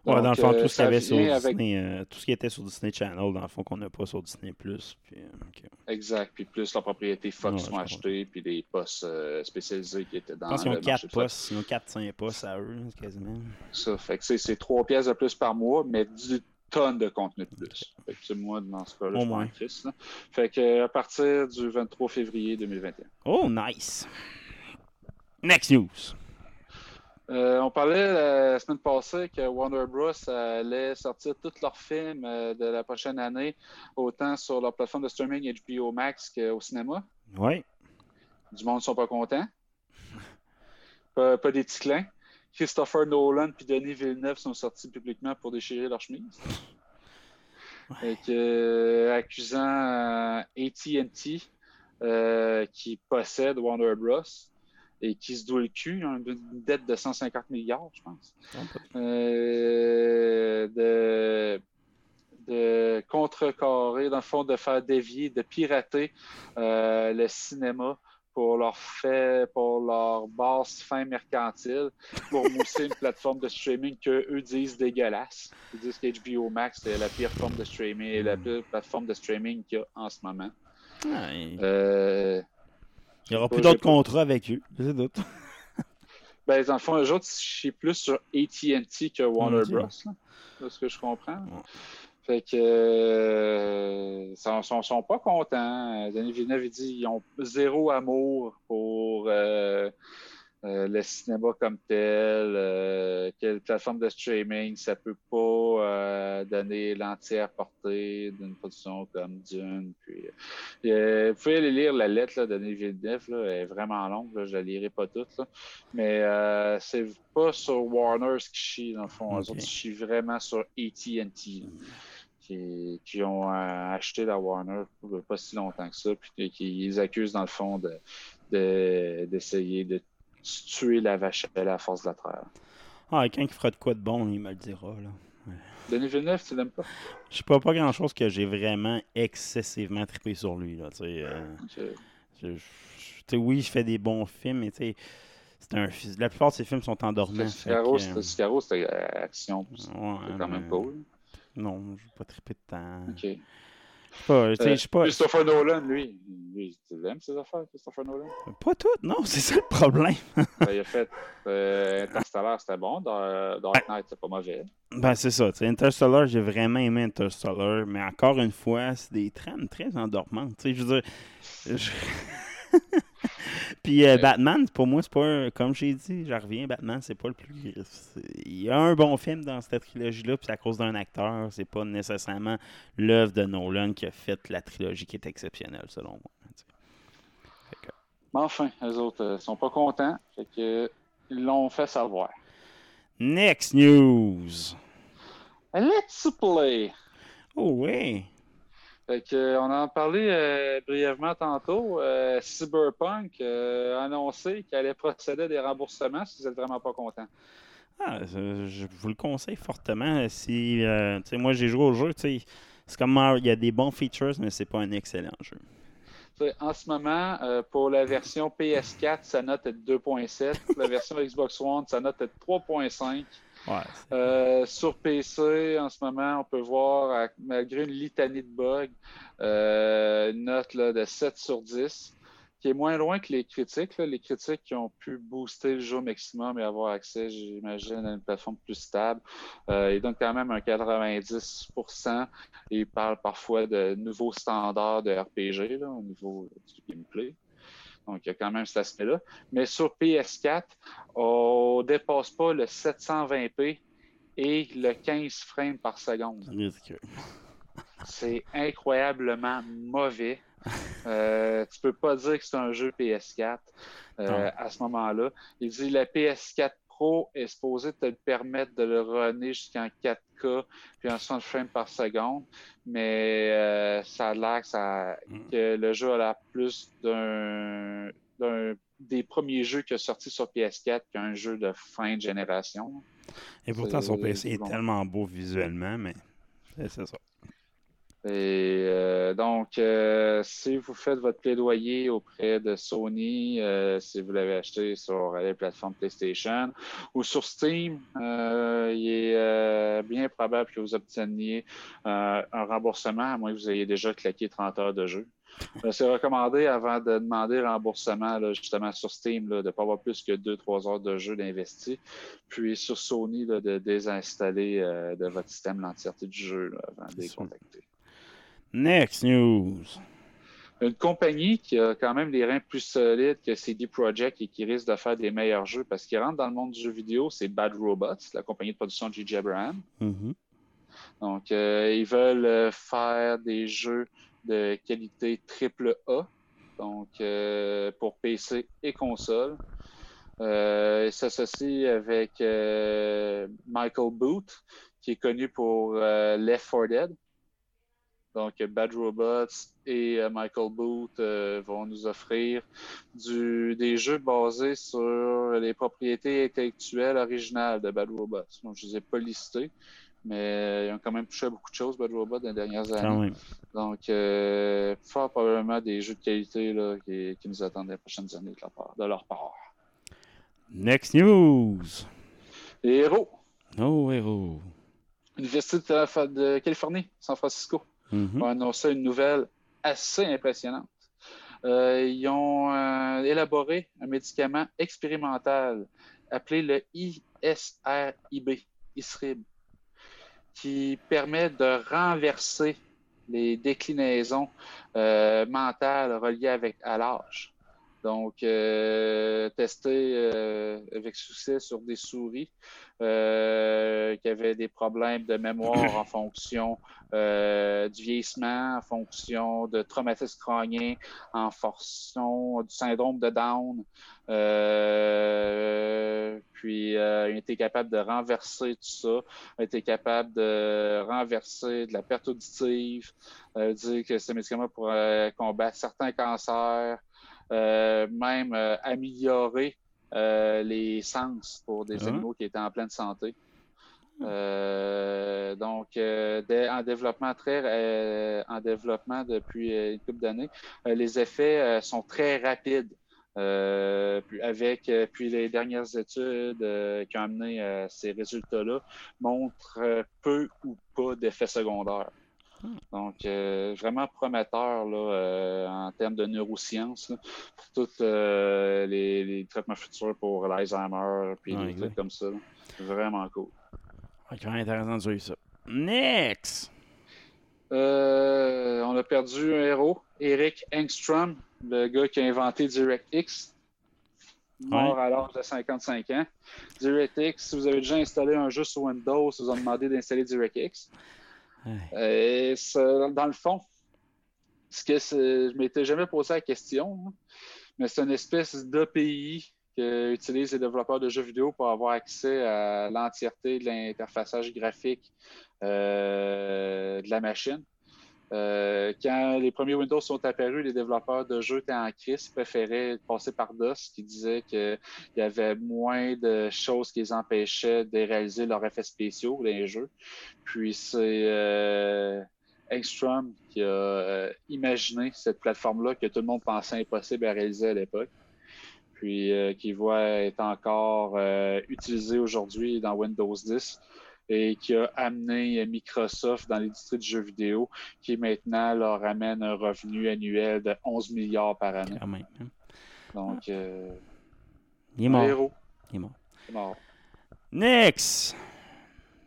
Ouais, Donc, dans le fond, euh, tout ce qu'il y ça avait sur avec- Disney, euh, tout ce qui était sur Disney Channel, dans le fond, qu'on n'a pas sur Disney Plus. Puis, euh. Exact. Puis plus la propriété Fox Ouais, je comprends. achetés, puis les postes euh, spécialisés qui étaient Je dans pense qu'ils ont marché 4 de Fox. postes, ils ont 4-5 postes à eux, quasiment. Ça fait que c'est- c'est 3 pièces de plus par mois, mais du tonnes de contenu de plus. Fait que c'est moi, dans ce cas-là, je là. Fait que euh, à partir du 23 février 2021. Oh, nice. Next news. Euh, on parlait la semaine passée que Warner Bros. allait sortir tous leurs films euh, de la prochaine année, autant sur leur plateforme de streaming HBO Max qu'au cinéma. Ouais. Du monde ne sont pas contents. Pas, pas des. Christopher Nolan et Denis Villeneuve sont sortis publiquement pour déchirer leur chemise. Que, euh, accusant euh, AT&T euh, qui possède Warner Bros. Et qui se doit le cul, hein, une dette de 150 milliards, je pense, euh, de, de contrecarrer, dans le fond, de faire dévier, de pirater euh, le cinéma pour leur fait, pour leur basse fin mercantile, pour mousser une plateforme de streaming que eux disent dégueulasse. Ils disent qu'HBO Max c'est la pire forme de streaming, la pire plateforme de streaming qu'il y a en ce moment. Ouais. Euh, Il n'y aura plus d'autres contrats avec eux. C'est doute. ben, dans le fond, eux autres, je suis plus sur AT&T que Warner Ok. Bros. là, de ce que je comprends. Fait que euh, sont, sont, sont pas contents. Denis Villeneuve il dit qu'ils ont zéro amour pour euh, euh, le cinéma comme tel, euh, quelle plateforme de streaming, ça peut pas euh, donner l'entière portée d'une production comme Dune. Puis, vous pouvez aller lire la lettre là, de Denis Villeneuve, là, elle est vraiment longue, là, je la lirai pas toute, là. mais c'est pas sur Warner ce qui chie dans le fond. Ok. Eux autres, chient vraiment sur AT&T qui, qui ont acheté la Warner pas si longtemps que ça, puis qui les accusent dans le fond de, de- d'essayer de tuer la vache à la force de la terre. Ah, quelqu'un qui fera de quoi de bon, il me le dira. Là. Denis Villeneuve, tu l'aimes pas? Je sais pas, pas grand chose que j'ai vraiment excessivement trippé sur lui. Là, euh, Ok. je- je- tu sais, oui, il fait des bons films, mais tu un, la plupart de ses films sont endormants. Sicaro, c'était c'était euh, action. C'est ouais, quand même cool. Non, je vais pas triper de temps. Ok. Pas, Euh, je sais pas, Christopher Nolan, lui, lui, tu l'aimes ses affaires, Christopher Nolan? pas tout, non, c'est ça le problème. Ben, il a fait euh, Interstellar, c'était bon. Dar- Dark Knight, c'est pas mauvais. Ben, c'est ça. tu sais, Interstellar, j'ai vraiment aimé Interstellar, mais encore une fois, c'est des trames très endormantes. tu sais, Je veux dire. je- Puis euh, Batman, pour moi, c'est pas un- Comme j'ai dit, j'en reviens, Batman, c'est pas le plus. Il y a un bon film dans cette trilogie-là, puis c'est à cause d'un acteur. C'est pas nécessairement l'œuvre de Nolan qui a fait la trilogie qui est exceptionnelle, selon moi. que- Mais enfin, les autres euh, sont pas contents. Fait que, ils l'ont fait savoir. Next news. Let's play! Oh, oui. Fait que, euh, on en a parlé euh, brièvement tantôt. Euh, Cyberpunk euh, a annoncé qu'il allait procéder à des remboursements si vous êtes vraiment pas content. Ah, je, vous le conseille fortement. Si, euh, sais, moi, j'ai joué au jeu, c'est comme il y a des bons features, mais c'est pas un excellent jeu. En ce moment, pour la version PS4, sa note est de 2.7. Pour la version Xbox One, sa note est de 3.5. Euh, sur PC, en ce moment, on peut voir, malgré une litanie de bugs, euh, une note de 7 sur 10, qui est moins loin que les critiques. Les critiques qui ont pu booster le jeu au maximum et avoir accès, j'imagine, à une plateforme plus stable. Euh, ils donnent quand même un 90 et ils parlent parfois de nouveaux standards de RPG au niveau du gameplay. Donc, il y a quand même cet aspect-là. Mais sur PS4, on dépasse pas le 720p et le 15 frames par seconde. C'est incroyablement mauvais. Euh, tu peux pas dire que c'est un jeu PS4 euh, à ce moment-là. Il dit la PS4 Pro est supposée te permettre de le runner jusqu'en 4K puis en 60 frames par seconde, mais euh, ça a l'air que, ça- que le jeu a l'air plus d'un d'un des premiers jeux qui a sorti sur PS4 qu'un jeu de fin de génération. Et pourtant, son PC est bon. tellement beau visuellement, mais c'est ça. Et euh, donc, euh, si vous faites votre plaidoyer auprès de Sony, euh, si vous l'avez acheté sur les plateformes PlayStation ou sur Steam, il est bien probable que vous obteniez un remboursement, à moins que vous ayez déjà claqué 30 heures de jeu. C'est recommandé avant de demander remboursement, là, justement sur Steam, là, de ne pas avoir plus que 2-3 heures de jeu d'investi. Puis sur Sony, là, de désinstaller euh, de votre système l'entièreté du jeu avant de les contacter. Next news. Une compagnie qui a quand même des reins plus solides que CD Projekt et qui risque de faire des meilleurs jeux parce qu'ils rentrent dans le monde du jeu vidéo, c'est Bad Robots, la compagnie de production de J.J. Abraham. Mhm. Donc, euh, ils veulent euh, faire des jeux de qualité triple A, donc euh, pour PC et console. Euh, ils s'associent avec Michael Booth, qui est connu pour Left 4 Dead. Donc, Bad Robots et euh, Michael Booth euh, vont nous offrir du, des jeux basés sur les propriétés intellectuelles originales de Bad Robots. Donc, je ne les ai pas listés, mais ils ont quand même touché à beaucoup de choses, Bad Robot, dans les dernières années. Donc, euh, fort probablement des jeux de qualité là, qui, qui nous attendent les prochaines années de leur part. De leur part. Next news. Les héros, Oh, héros. Université de Californie, San Francisco, Mhm. ont annoncé une nouvelle assez impressionnante. Euh, ils ont euh, élaboré un médicament expérimental appelé le ISRIB, ISRIB, qui permet de renverser les déclinaisons euh, mentales reliées avec, à l'âge. Donc, testé avec succès sur des souris euh, qui avaient des problèmes de mémoire en fonction euh, du vieillissement, en fonction de traumatisme crânien, en fonction du syndrome de Down. Euh, puis, euh, il était capable de renverser tout ça. Il était capable de renverser de la perte auditive, dire que ce médicament pourrait combattre certains cancers, même améliorer euh, les sens pour des Ah. animaux qui étaient en pleine santé. Euh, donc, euh, dès- en développement très, euh, en développement depuis une couple d'années, les effets sont très rapides. Puis avec puis les dernières études qui ont amené ces résultats-là montrent peu ou pas d'effets secondaires. Donc, euh, vraiment prometteur là, euh, en termes de neurosciences là, pour tous euh, les, les traitements futurs pour l'Alzheimer puis Ouais, des trucs comme ça. là. Vraiment cool. Même intéressant de suivre ça. Next. On a perdu un héros, Eric Engstrom, le gars qui a inventé DirectX, mort à l'âge de 55 ans. DirectX, si vous avez déjà installé un jeu sur Windows, vous ont demandé d'installer DirectX. Ouais. Et dans le fond, ce que je m'étais jamais posé la question, hein, mais c'est une espèce d'API que utilisent les développeurs de jeux vidéo pour avoir accès à l'entièreté de l'interfaçage graphique euh, de la machine. Euh, quand les premiers Windows sont apparus, les développeurs de jeux étaient en crise, préféraient passer par DOS, qui disait qu'il y avait moins de choses qui les empêchaient de réaliser leurs effets spéciaux dans les jeux. Puis c'est euh, Engstrom qui a euh, imaginé cette plateforme-là que tout le monde pensait impossible à réaliser à l'époque. Puis euh, qui voit être encore euh, utilisée aujourd'hui dans Windows 10 et qui a amené Microsoft dans l'industrie du jeu vidéo, qui maintenant leur amène un revenu annuel de 11 milliards par année. Quand même. hein. Donc, euh, Il est mort. héros, Il est mort. c'est mort. Next.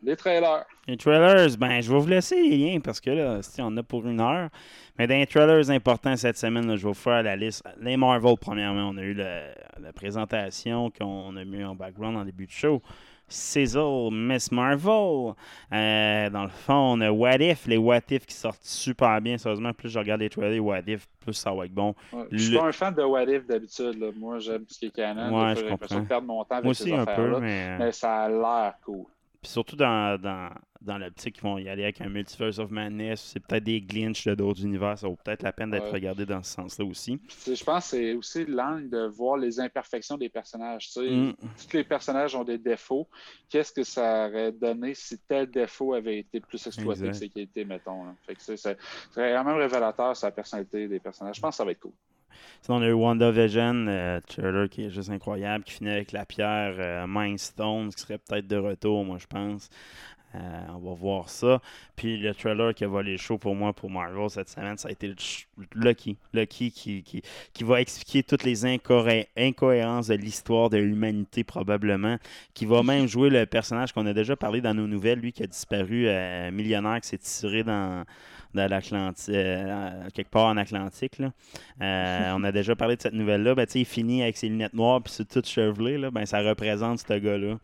Les trailers. Les trailers, ben, je vais vous laisser les liens parce que là, si on a pour une heure. Mais dans les trailers importants cette semaine, là, je vais vous faire la liste. Les Marvel, premièrement, on a eu la présentation qu'on a mis en background en début de show. Sizzle, Miss Marvel. Euh, dans le fond, on a What If, les What If qui sortent super bien. Sérieusement, plus je regarde les trailers What If, plus ça va être bon. Ouais, Je suis pas un fan de What If d'habitude. là. Moi, j'aime ce qui est canon. Ouais, J'ai l'impression de perdre mon temps avec Moi ces aussi un peu, mais. Mais ça a l'air cool. Puis surtout dans, dans, dans l'optique qu'ils vont y aller avec un Multiverse of Madness, c'est peut-être des glitches de d'autres univers, ça vaut peut-être la peine d'être Ouais. regardé dans ce sens-là aussi. Puis, je pense que c'est aussi l'angle de voir les imperfections des personnages. Mm. Tous les personnages ont des défauts. Qu'est-ce que ça aurait donné si tel défaut avait été plus exploité que ce qui a été, mettons. là. Fait que c'est même révélateur sur la personnalité des personnages. Je pense que ça va être cool. Sinon, on a eu WandaVision, euh, trailer qui est juste incroyable, qui finit avec la pierre euh, Mind Stone, qui serait peut-être de retour, moi, je pense. Euh, on va voir ça. Puis le trailer qui a volé show pour moi, pour Marvel cette semaine, ça a été Lucky. Lucky qui, qui, qui va expliquer toutes les incohérences de l'histoire de l'humanité, probablement. Qui va même jouer le personnage qu'on a déjà parlé dans nos nouvelles, lui qui a disparu, euh, millionnaire, qui s'est tiré dans, dans l'Atlantique, euh, quelque part en Atlantique. Là. On a déjà parlé de cette nouvelle-là. Ben, il finit avec ses lunettes noires puis c'est tout chevelé. Là. Ben, ça représente ce gars-là.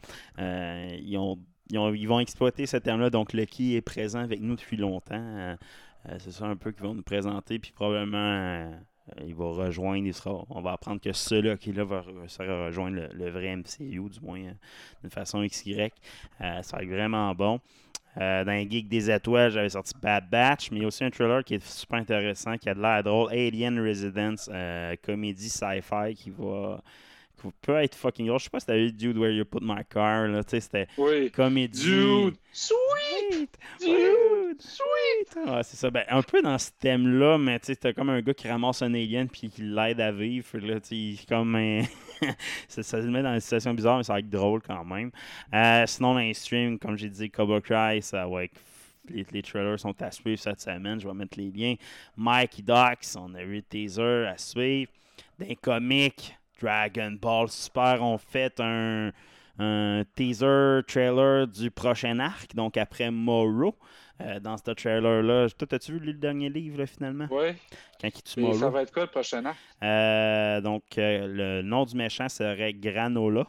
Ils, ont, ils, ont- ils vont exploiter ce terme-là. Donc, Lucky est présent avec nous depuis longtemps. Euh, euh, c'est ça un peu qu'ils vont nous présenter. Puis probablement, euh, il va rejoindre. On va apprendre que ce Lucky-là va, re- ça va rejoindre le, le vrai MCU, du moins, euh, d'une façon XY. Ça va être vraiment bon. Dans Geek des étoiles, j'avais sorti Bad Batch, mais il y a aussi un trailer qui est super intéressant, qui a de l'air drôle. Alien Residence, comédie sci-fi qui va. Peut être fucking drôle. Je sais pas si t'as vu Dude Where You Put My Car, là. Tu sais, c'était Oui. comédie. Dude! Sweet! Dude! Sweet! Ouais, c'est ça. Ben, un peu dans ce thème-là, mais tu sais, t'as comme un gars qui ramasse un alien puis qui l'aide à vivre. Là, tu sais, comme un... ça, ça se met dans une situation bizarre, mais ça va être drôle quand même. Euh, sinon, mainstream, comme j'ai dit, Cobra Cry, ça va être les, les trailers sont à suivre cette semaine. Je vais mettre les liens. Mikey Docs, on a eu le teaser à suivre. Des comics, Dragon Ball Super ont fait un, un teaser trailer du prochain arc, donc après Moro. Euh, dans ce trailer-là, toi, as-tu vu le dernier livre là, finalement? Oui. Quand il tue Moro. ça va être quoi le prochain an? Euh, donc, euh, le nom du méchant serait Granola.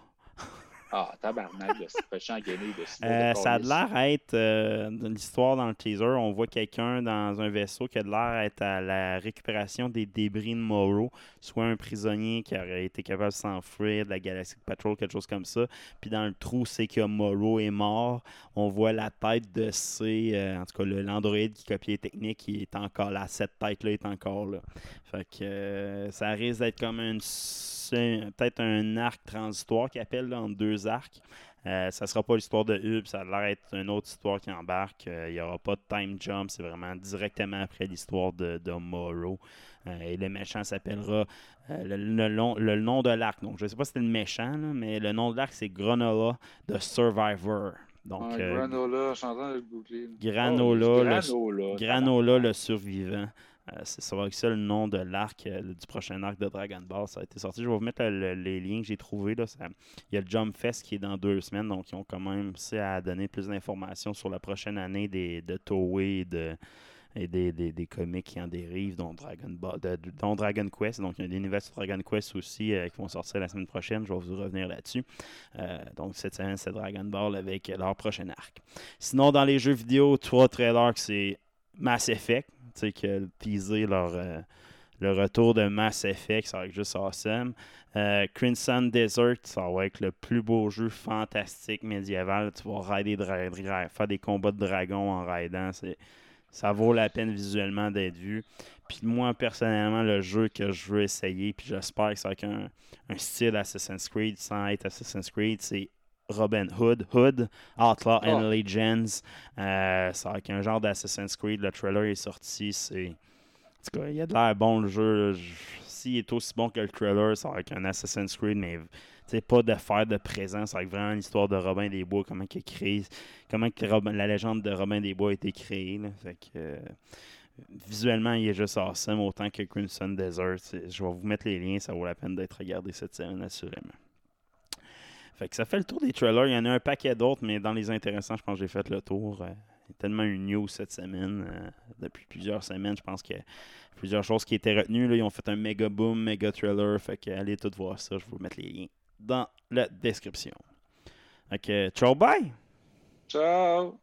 Ah, tabarnak, le méchant gagné de Euh, de ça a l'air à être euh, de l'histoire dans le teaser. On voit quelqu'un dans un vaisseau qui a de l'air à être à la récupération des débris de Morrow, soit un prisonnier qui aurait été capable de s'enfuir de la Galactic Patrol, quelque chose comme ça. Puis dans le trou, c'est que Morrow est mort. On voit la tête de C, euh, en tout cas l'androïde qui copie les techniques, qui est encore là. Cette tête-là est encore là. Fait que euh, ça risque d'être comme une peut-être un arc transitoire qui appelle là, entre deux arcs. Euh, ça sera pas l'histoire de Hub, ça a l'air d'être une autre histoire qui embarque. Euh, Il n'y aura pas de time jump, c'est vraiment directement après l'histoire de, de Morrow. Euh, et le méchant s'appellera le, le long- le nom de l'arc. Donc, je ne sais pas si c'était le méchant, là, mais le nom de l'arc, c'est Granola de Survivor. Donc, euh, Granola, je suis en train de le googler. Granola, Oh, le- Granola. Granola, le survivant. Euh, c'est ça va être ça le nom de l'arc, euh, du prochain arc de Dragon Ball. Ça a été sorti. Je vais vous mettre le- le- les liens que j'ai trouvés. Là. Il y a le Jump Fest qui est dans deux semaines, donc ils ont quand même à donner plus d'informations sur la prochaine année des, de Toei et, de, et des, des, des comics qui en dérivent, dont Dragon, Ball, Dragon Quest. Donc il y a l'univers de Dragon Quest aussi euh, qui vont sortir la semaine prochaine. Je vais vous revenir là-dessus. Donc cette semaine, c'est Dragon Ball avec leur prochain arc. Sinon, dans les jeux vidéo, trois trailers, que c'est Mass Effect, tu sais, qui a teasé leur, euh, le retour de Mass Effect, ça va être juste awesome. Euh, Crimson Desert, ça va être le plus beau jeu fantastique médiéval. Tu vas rider faire des combats de dragons en raidant. Ça vaut la peine visuellement d'être vu. Puis moi, personnellement, le jeu que je veux essayer, puis j'espère que ça va être un, un style Assassin's Creed sans être Assassin's Creed, c'est Robin Hood, Hood, Outlaw and Oh. Legends. Euh, ça va être un genre d'Assassin's Creed. Le trailer est sorti. C'est... En tout cas, il a de l'air bon le jeu. S'il est aussi bon que le trailer, ça va être un Assassin's Creed, mais pas de faire de va être vraiment l'histoire de Robin des Bois, comment il a créé, comment que Robin- la légende de Robin des Bois a été créée. là. Fait que, euh, visuellement, il est juste awesome, autant que Crimson Desert. C'est- Je vais vous mettre les liens, ça vaut la peine d'être regardé cette semaine, assurément. Fait que ça fait le tour des trailers. Il y en a un paquet d'autres, mais dans les intéressants, je pense que j'ai fait le tour. Euh, il y a tellement une news cette semaine. euh, depuis plusieurs semaines, je pense qu'il y a plusieurs choses qui étaient retenues. Là. Ils ont fait un méga boom, méga trailer. Fait que allez tout voir ça. Je vais vous mettre les liens dans la description. Que, ciao, bye! Ciao!